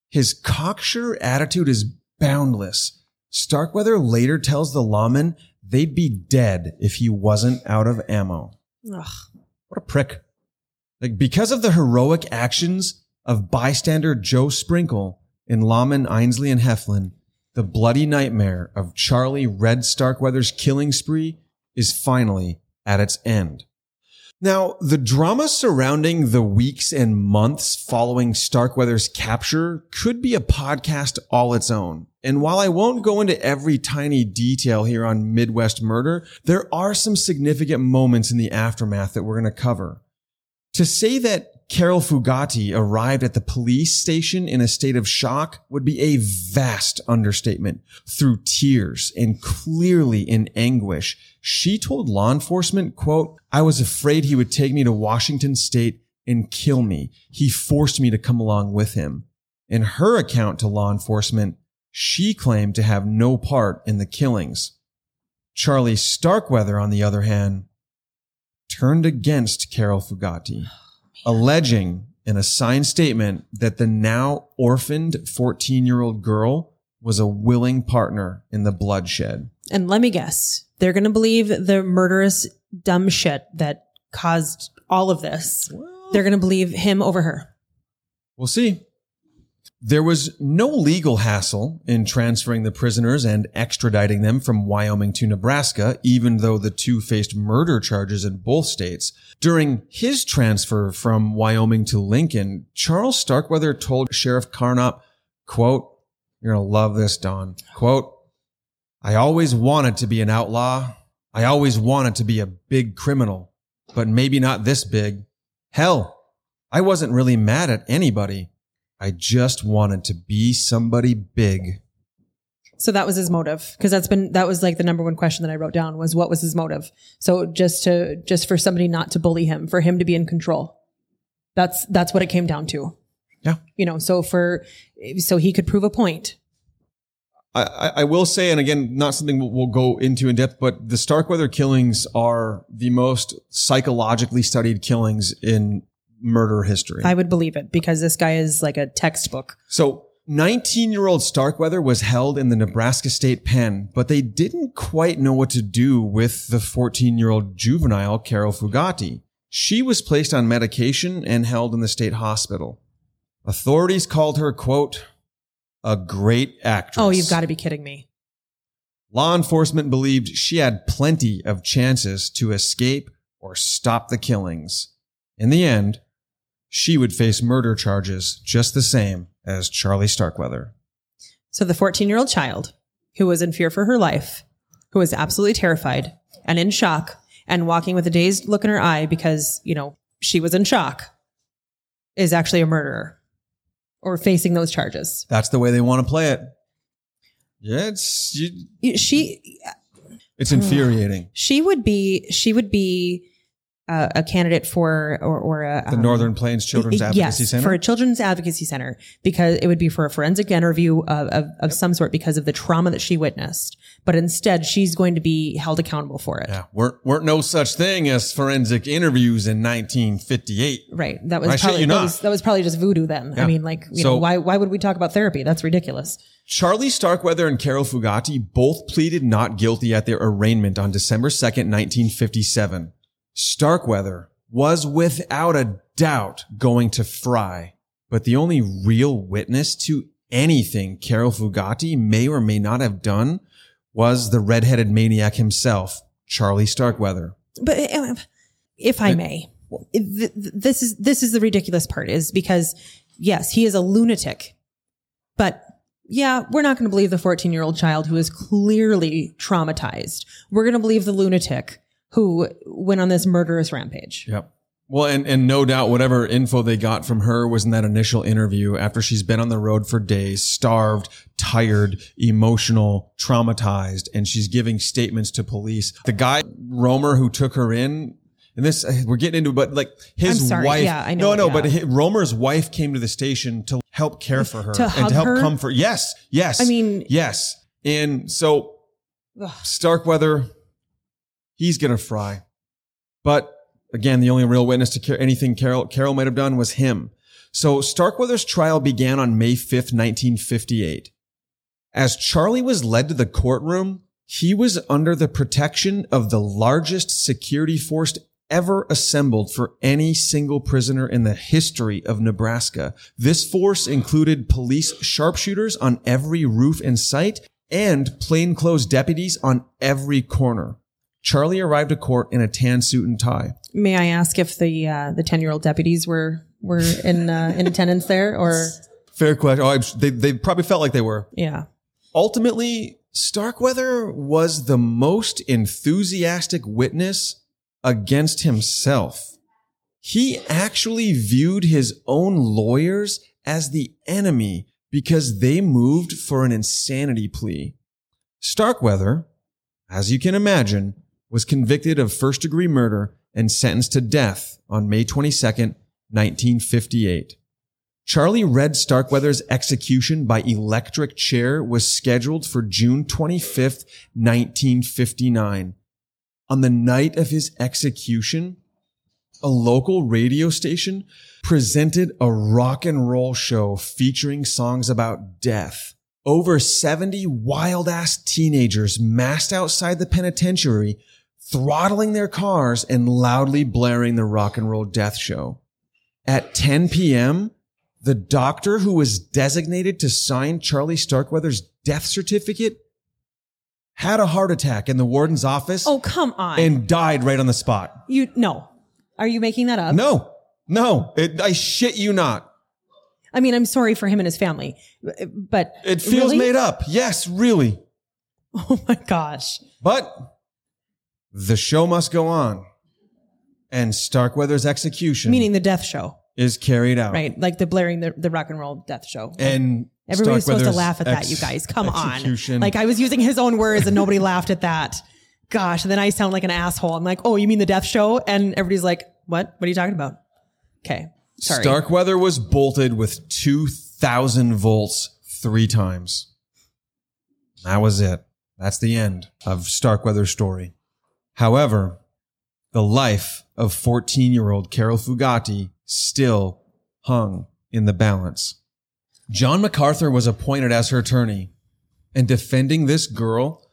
Speaker 1: his cocksure attitude is boundless. Starkweather later tells the lawman they'd be dead if he wasn't out of ammo.
Speaker 2: ugh.
Speaker 1: What a prick. Like, because of the heroic actions of bystander Joe Sprinkle and lawman Ainsley and Heflin, the bloody nightmare of Charlie Red Starkweather's killing spree is finally at its end. Now, the drama surrounding the weeks and months following Starkweather's capture could be a podcast all its own. And while I won't go into every tiny detail here on Midwest murder, there are some significant moments in the aftermath that we're going to cover. To say that Carol Fugate arrived at the police station in a state of shock would be a vast understatement. Through tears and clearly in anguish, she told law enforcement, quote, I was afraid he would take me to Washington state and kill me. He forced me to come along with him. In her account to law enforcement, she claimed to have no part in the killings. Charlie Starkweather, on the other hand, turned against Carol Fugate, alleging in a signed statement that the now orphaned 14 year old girl was a willing partner in the bloodshed.
Speaker 2: And let me guess, they're going to believe the murderous dumb shit that caused all of this. They're going to believe him over her.
Speaker 1: We'll see. There was no legal hassle in transferring the prisoners and extraditing them from Wyoming to Nebraska, even though the two faced murder charges in both states. During his transfer from Wyoming to Lincoln, Charles Starkweather told Sheriff Karnopp, quote, you're going to love this, Don. Quote, I always wanted to be an outlaw. I always wanted to be a big criminal, but maybe not this big. Hell, I wasn't really mad at anybody. I just wanted to be somebody big.
Speaker 2: So that was his motive because that's been that was like the number one question that I wrote down was what was his motive. So just to just for somebody not to bully him, for him to be in control. That's that's what it came down to.
Speaker 1: Yeah.
Speaker 2: You know, so for so he could prove a point.
Speaker 1: I, I I will say, and again, not something we'll, we'll go into in depth, but the Starkweather killings are the most psychologically studied killings in murder history.
Speaker 2: I would believe it because this guy is like a textbook.
Speaker 1: So 19 year old Starkweather was held in the Nebraska State Pen, but they didn't quite know what to do with the 14 year old juvenile Carol Fugate. She was placed on medication and held in the state hospital. Authorities called her, quote, a great actress.
Speaker 2: Oh, you've got to be kidding me.
Speaker 1: Law enforcement believed she had plenty of chances to escape or stop the killings. In the end, she would face murder charges just the same as Charlie Starkweather.
Speaker 2: So the 14 year old child who was in fear for her life, who was absolutely terrified and in shock and walking with a dazed look in her eye because, you know, she was in shock is actually a murderer or facing those charges.
Speaker 1: That's the way they want to play it. Yeah, it's you,
Speaker 2: She,
Speaker 1: it's infuriating.
Speaker 2: she would be, she would be uh, a candidate for, or, or a,
Speaker 1: The
Speaker 2: um,
Speaker 1: Northern Plains Children's Advocacy
Speaker 2: yes,
Speaker 1: Center.
Speaker 2: for a children's advocacy center because it would be for a forensic interview of, of, of some sort because of the trauma that she witnessed. But instead, she's going to be held accountable for it.
Speaker 1: yeah, weren't weren't no such thing as forensic interviews in 1958.
Speaker 2: Right. That was
Speaker 1: I
Speaker 2: probably
Speaker 1: you
Speaker 2: that
Speaker 1: not.
Speaker 2: was, that was probably just voodoo then.
Speaker 1: Yeah.
Speaker 2: I mean, like, you
Speaker 1: So-
Speaker 2: know, why why would we talk about therapy? That's ridiculous.
Speaker 1: Charlie Starkweather and Carol Fugate both pleaded not guilty at their arraignment on December 2nd, 1957. Starkweather was without a doubt going to fry, but the only real witness to anything Carol Fugate may or may not have done was the redheaded maniac himself, Charlie Starkweather.
Speaker 2: But uh, if I may, th- th- this is this is the ridiculous part is because yes, he is a lunatic, but yeah, we're not going to believe the 14 year old child who is clearly traumatized. We're going to believe the lunatic who went on this murderous rampage.
Speaker 1: Yep. Well, and, and no doubt whatever info they got from her was in that initial interview after she's been on the road for days, starved, tired, emotional, traumatized, and she's giving statements to police. The guy, Romer, who took her in, and this, uh, we're getting into, but like his
Speaker 2: sorry.
Speaker 1: wife,
Speaker 2: Yeah, I know,
Speaker 1: no, no,
Speaker 2: yeah.
Speaker 1: but hi- Romer's wife came to the station to help care for her
Speaker 2: To
Speaker 1: and to help
Speaker 2: her?
Speaker 1: comfort. Yes. Yes.
Speaker 2: I mean-
Speaker 1: yes. And so. Starkweather, he's going to fry. But again, the only real witness to anything Carol, Carol might have done was him. So Starkweather's trial began on May 5th, 1958. As Charlie was led to the courtroom, he was under the protection of the largest security force ever assembled for any single prisoner in the history of Nebraska. This force included police sharpshooters on every roof in sight and plainclothes deputies on every corner. Charlie arrived to court in a tan suit and tie.
Speaker 2: May I ask if the uh, the 10 year old deputies were were in uh, in attendance there or
Speaker 1: Fair question. Oh, I'm, they, they probably felt like they were.
Speaker 2: yeah.
Speaker 1: Ultimately, Starkweather was the most enthusiastic witness against himself. He actually viewed his own lawyers as the enemy because they moved for an insanity plea. Starkweather, as you can imagine, was convicted of first degree murder and sentenced to death on May 22nd, 1958. Charlie Red Starkweather's execution by electric chair was scheduled for June 25th, 1959. On the night of his execution, a local radio station presented a rock and roll show featuring songs about death. Over 70 wild ass teenagers massed outside the penitentiary, throttling their cars and loudly blaring the rock and roll death show. At 10 p.m., the doctor who was designated to sign Charlie Starkweather's death certificate had a heart attack in the warden's office
Speaker 2: Oh, come on.
Speaker 1: and died right on the spot.
Speaker 2: you, no. Are you making that up?
Speaker 1: No, no, it, I shit you not.
Speaker 2: I mean, I'm sorry for him and his family, but
Speaker 1: It feels
Speaker 2: really?
Speaker 1: made up. Yes, really.
Speaker 2: Oh my gosh.
Speaker 1: But the show must go on. And Starkweather's execution
Speaker 2: Meaning the death show,
Speaker 1: is carried out.
Speaker 2: right? Like the blaring the, the rock and roll death show.
Speaker 1: And
Speaker 2: Everybody's supposed to laugh at that,
Speaker 1: ex-
Speaker 2: you guys. Come
Speaker 1: execution.
Speaker 2: on. Like I was using his own words and nobody laughed at that. Gosh, and then I sound like an asshole. I'm like, oh, you mean the death show? And everybody's like, what? What are you talking about? Okay. Sorry.
Speaker 1: Starkweather was bolted with 2000 volts three times. That was it. That's the end of Starkweather's story. However, the life of 14 year old Carol Fugate still hung in the balance. John MacArthur was appointed as her attorney and defending this girl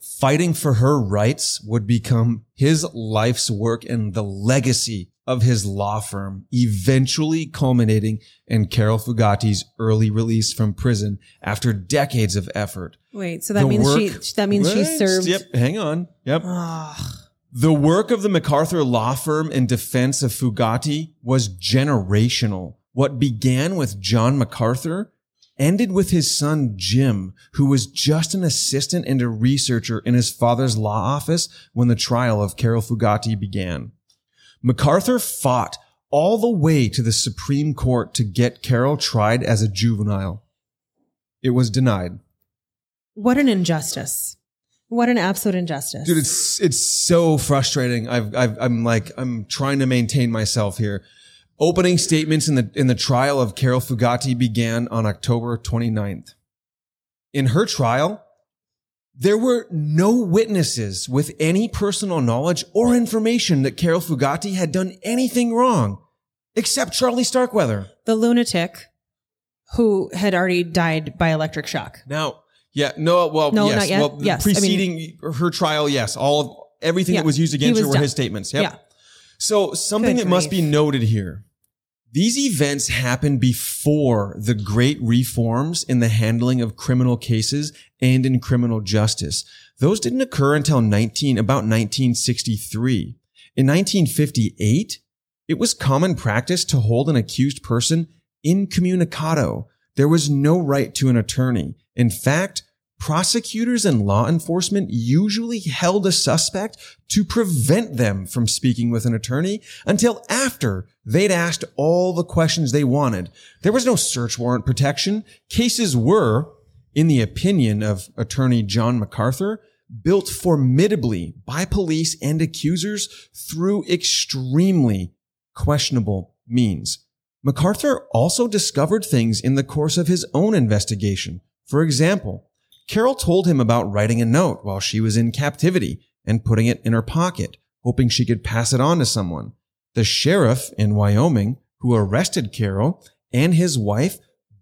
Speaker 1: fighting for her rights would become his life's work and the legacy of his law firm, eventually culminating in Carol Fugate's early release from prison after decades of effort.
Speaker 2: Wait, so that
Speaker 1: The
Speaker 2: means
Speaker 1: work-
Speaker 2: she that means she served
Speaker 1: Yep, hang on. Yep.
Speaker 2: Ugh.
Speaker 1: The work of the MacArthur law firm in defense of Fugate was generational. What began with John MacArthur ended with his son Jim, who was just an assistant and a researcher in his father's law office when the trial of Carol Fugate began. MacArthur fought all the way to the Supreme Court to get Carol tried as a juvenile. It was denied.
Speaker 2: What an injustice. What an absolute injustice.
Speaker 1: Dude, it's it's so frustrating. I've, I've I'm like I'm trying to maintain myself here. Opening statements in the in the trial of Carol Fugate began on October 29th. In her trial, there were no witnesses with any personal knowledge or information that Carol Fugate had done anything wrong, except Charlie Starkweather.
Speaker 2: the lunatic who had already died by electric shock.
Speaker 1: Now, yeah, no, well,
Speaker 2: No,
Speaker 1: yes,
Speaker 2: not yet.
Speaker 1: well, the
Speaker 2: Yes, I mean-
Speaker 1: preceding her trial, yes, all of everything
Speaker 2: Yeah,
Speaker 1: that was used
Speaker 2: he
Speaker 1: against her were
Speaker 2: done.
Speaker 1: his statements. Yep.
Speaker 2: Yeah.
Speaker 1: So something
Speaker 2: Good
Speaker 1: that must be
Speaker 2: grief.
Speaker 1: noted here. These events happened before the great reforms in the handling of criminal cases and in criminal justice. Those didn't occur until 19, about 1963. In 1958, it was common practice to hold an accused person incommunicado. There was no right to an attorney. In fact, prosecutors and law enforcement usually held a suspect to prevent them from speaking with an attorney until after they'd asked all the questions they wanted. There was no search warrant protection. Cases were, in the opinion of attorney John MacArthur, built formidably by police and accusers through extremely questionable means. MacArthur also discovered things in the course of his own investigation. For example, Carol told him about writing a note while she was in captivity and putting it in her pocket, hoping she could pass it on to someone. The sheriff in Wyoming who arrested Carol and his wife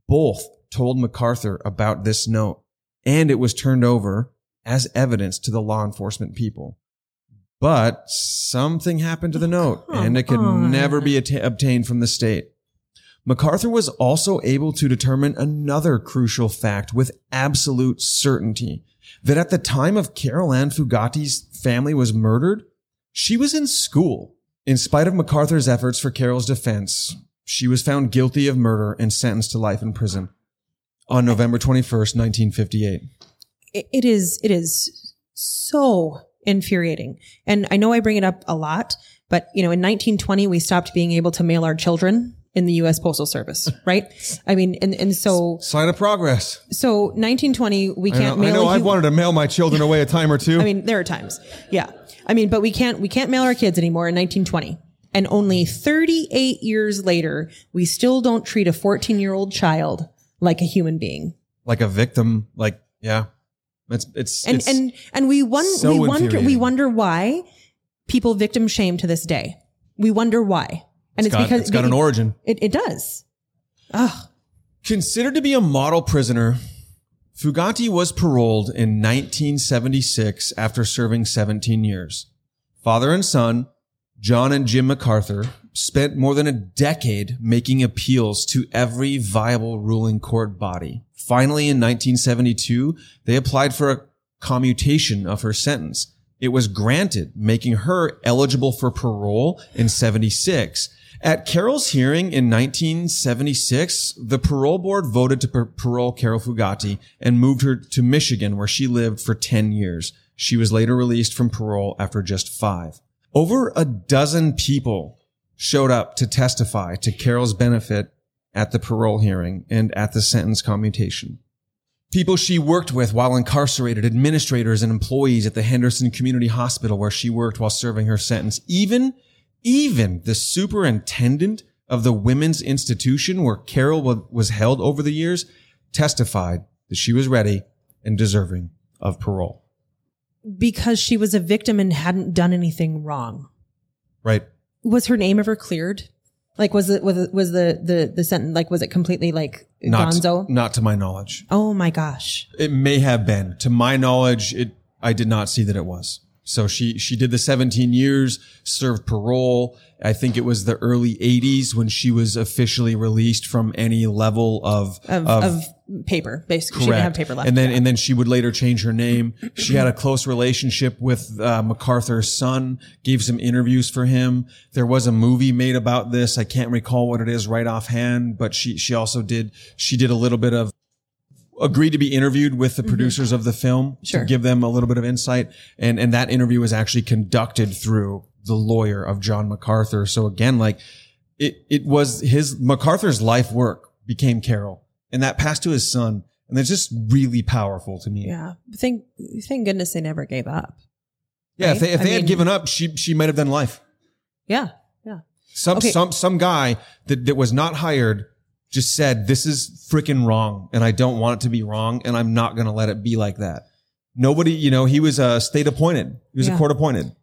Speaker 1: both told MacArthur about this note, and it was turned over as evidence to the law enforcement people. But something happened to the note, and it could oh,
Speaker 2: on.
Speaker 1: never be atta- obtained from the state. MacArthur was also able to determine another crucial fact with absolute certainty that at the time of Carol Ann Fugate's family was murdered, she was in school. In spite of MacArthur's efforts for Carol's defense, she was found guilty of murder and sentenced to life in prison on November 21st, 1958.
Speaker 2: It- it is it is so infuriating. And I know I bring it up a lot, but you know, in 1920 we stopped being able to mail our children in the US Postal Service, right? I mean, and and so
Speaker 1: Sign of progress.
Speaker 2: so 1920 we can't
Speaker 1: know, I
Speaker 2: mail
Speaker 1: know
Speaker 2: a
Speaker 1: I've wanted to mail my children away a time or two.
Speaker 2: I mean, there are times. Yeah. I mean, but we can't we can't mail our kids anymore in 1920. And only 38 years later, we still don't treat a 14 year old child like a human being.
Speaker 1: Like a victim, like, yeah. It's, it's,
Speaker 2: And,
Speaker 1: it's,
Speaker 2: and, and we, won-
Speaker 1: so
Speaker 2: we wonder, we wonder why people victim shame to this day. We wonder why. And it's,
Speaker 1: got,
Speaker 2: because
Speaker 1: it's got an origin.
Speaker 2: It, it does. Ugh.
Speaker 1: Considered to be a model prisoner, Fugate was paroled in 1976 after serving 17 years. Father and son, John and Jim MacArthur, spent more than a decade making appeals to every viable ruling court body. Finally, in 1972, they applied for a commutation of her sentence. It was granted, making her eligible for parole in 76. At Carol's hearing in 1976, the parole board voted to par- parole Carol Fugate and moved her to Michigan where she lived for 10 years. She was later released from parole after just five. Over a dozen people showed up to testify to Carol's benefit at the parole hearing and at the sentence commutation. People she worked with while incarcerated, administrators and employees at the Henderson Community Hospital where she worked while serving her sentence. Even, even the superintendent of the women's institution where Carol was held over the years testified that she was ready and deserving of parole.
Speaker 2: Because she was a victim and hadn't done anything wrong.
Speaker 1: Right?
Speaker 2: Was her name ever cleared? Like, was it, was it, was the, the, the sentence, like, was it completely like
Speaker 1: Not,
Speaker 2: gonzo?
Speaker 1: not to my knowledge.
Speaker 2: Oh my gosh.
Speaker 1: It may have been. To my knowledge, it I did not see that it was. So she she did the 17 years, served parole. I think it was the early 80s when she was officially released from any level of
Speaker 2: Of, of, paper, basically. She didn't have paper left.
Speaker 1: And then and then she would later change her name. She had a close relationship with uh, MacArthur's son. Gave some interviews for him. There was a movie made about this. I can't recall what it is right offhand, but she she also did she did a little bit of agreed to be interviewed with the mm-hmm. producers of the film
Speaker 2: Sure.
Speaker 1: to give them a little bit of insight. And and that interview was actually conducted through the lawyer of John MacArthur. So again, like it it was his MacArthur's life work became Carol, and that passed to his son. And it's just really powerful to me.
Speaker 2: yeah. Thank, thank goodness they never gave up.
Speaker 1: Yeah, if they if
Speaker 2: I
Speaker 1: they had
Speaker 2: mean-
Speaker 1: given up, she she might have done life.
Speaker 2: Yeah. Yeah.
Speaker 1: Some
Speaker 2: Okay.
Speaker 1: some some guy that that was not hired just said this is freaking wrong, and I don't want it to be wrong, and I'm not going to let it be like that. Nobody, you know, he was a state appointed. He was
Speaker 2: Yeah.
Speaker 1: a court appointed.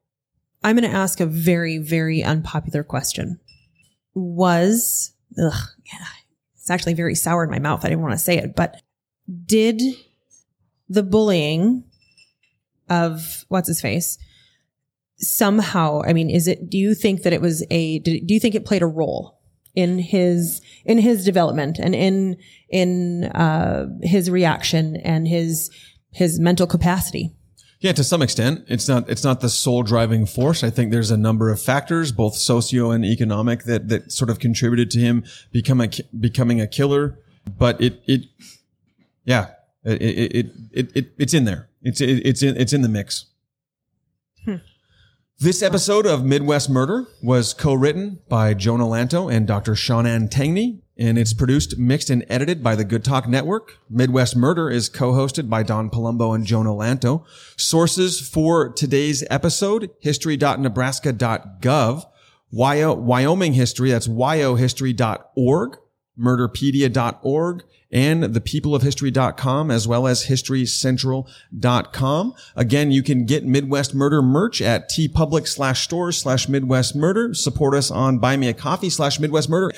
Speaker 2: I'm going to ask a very, very unpopular question. Was, ugh, yeah, it's actually very sour in my mouth. I didn't want to say it, but did the bullying of what's his face somehow, I mean, is it, do you think that it was a, did, do you think it played a role in his, in his development and in, in, uh, his reaction and his, his mental capacity?
Speaker 1: Yeah, to some extent, it's not it's not the sole driving force. I think there's a number of factors, both socio and economic, that that sort of contributed to him become a, ki- becoming a killer. But it it yeah, it it it, it, it it's in there. It's it, it's in it's in the mix. This episode of Midwest Murder was co-written by Jonah Lanto and Dr. Shanann Tangney, and it's produced, mixed, and edited by the Good Talk Network. Midwest Murder is co-hosted by Don Palumbo and Jonah Lanto. Sources for today's episode, history.nebraska.gov, Wyo- Wyoming History, that's wyohistory.org, murderpedia.org, and thepeopleofhistory.com, as well as historycentral.com. Again, you can get Midwest Murder merch at teepublic slash stores slash Midwest Murder. Support us on Buy Me a Coffee slash Midwest Murder.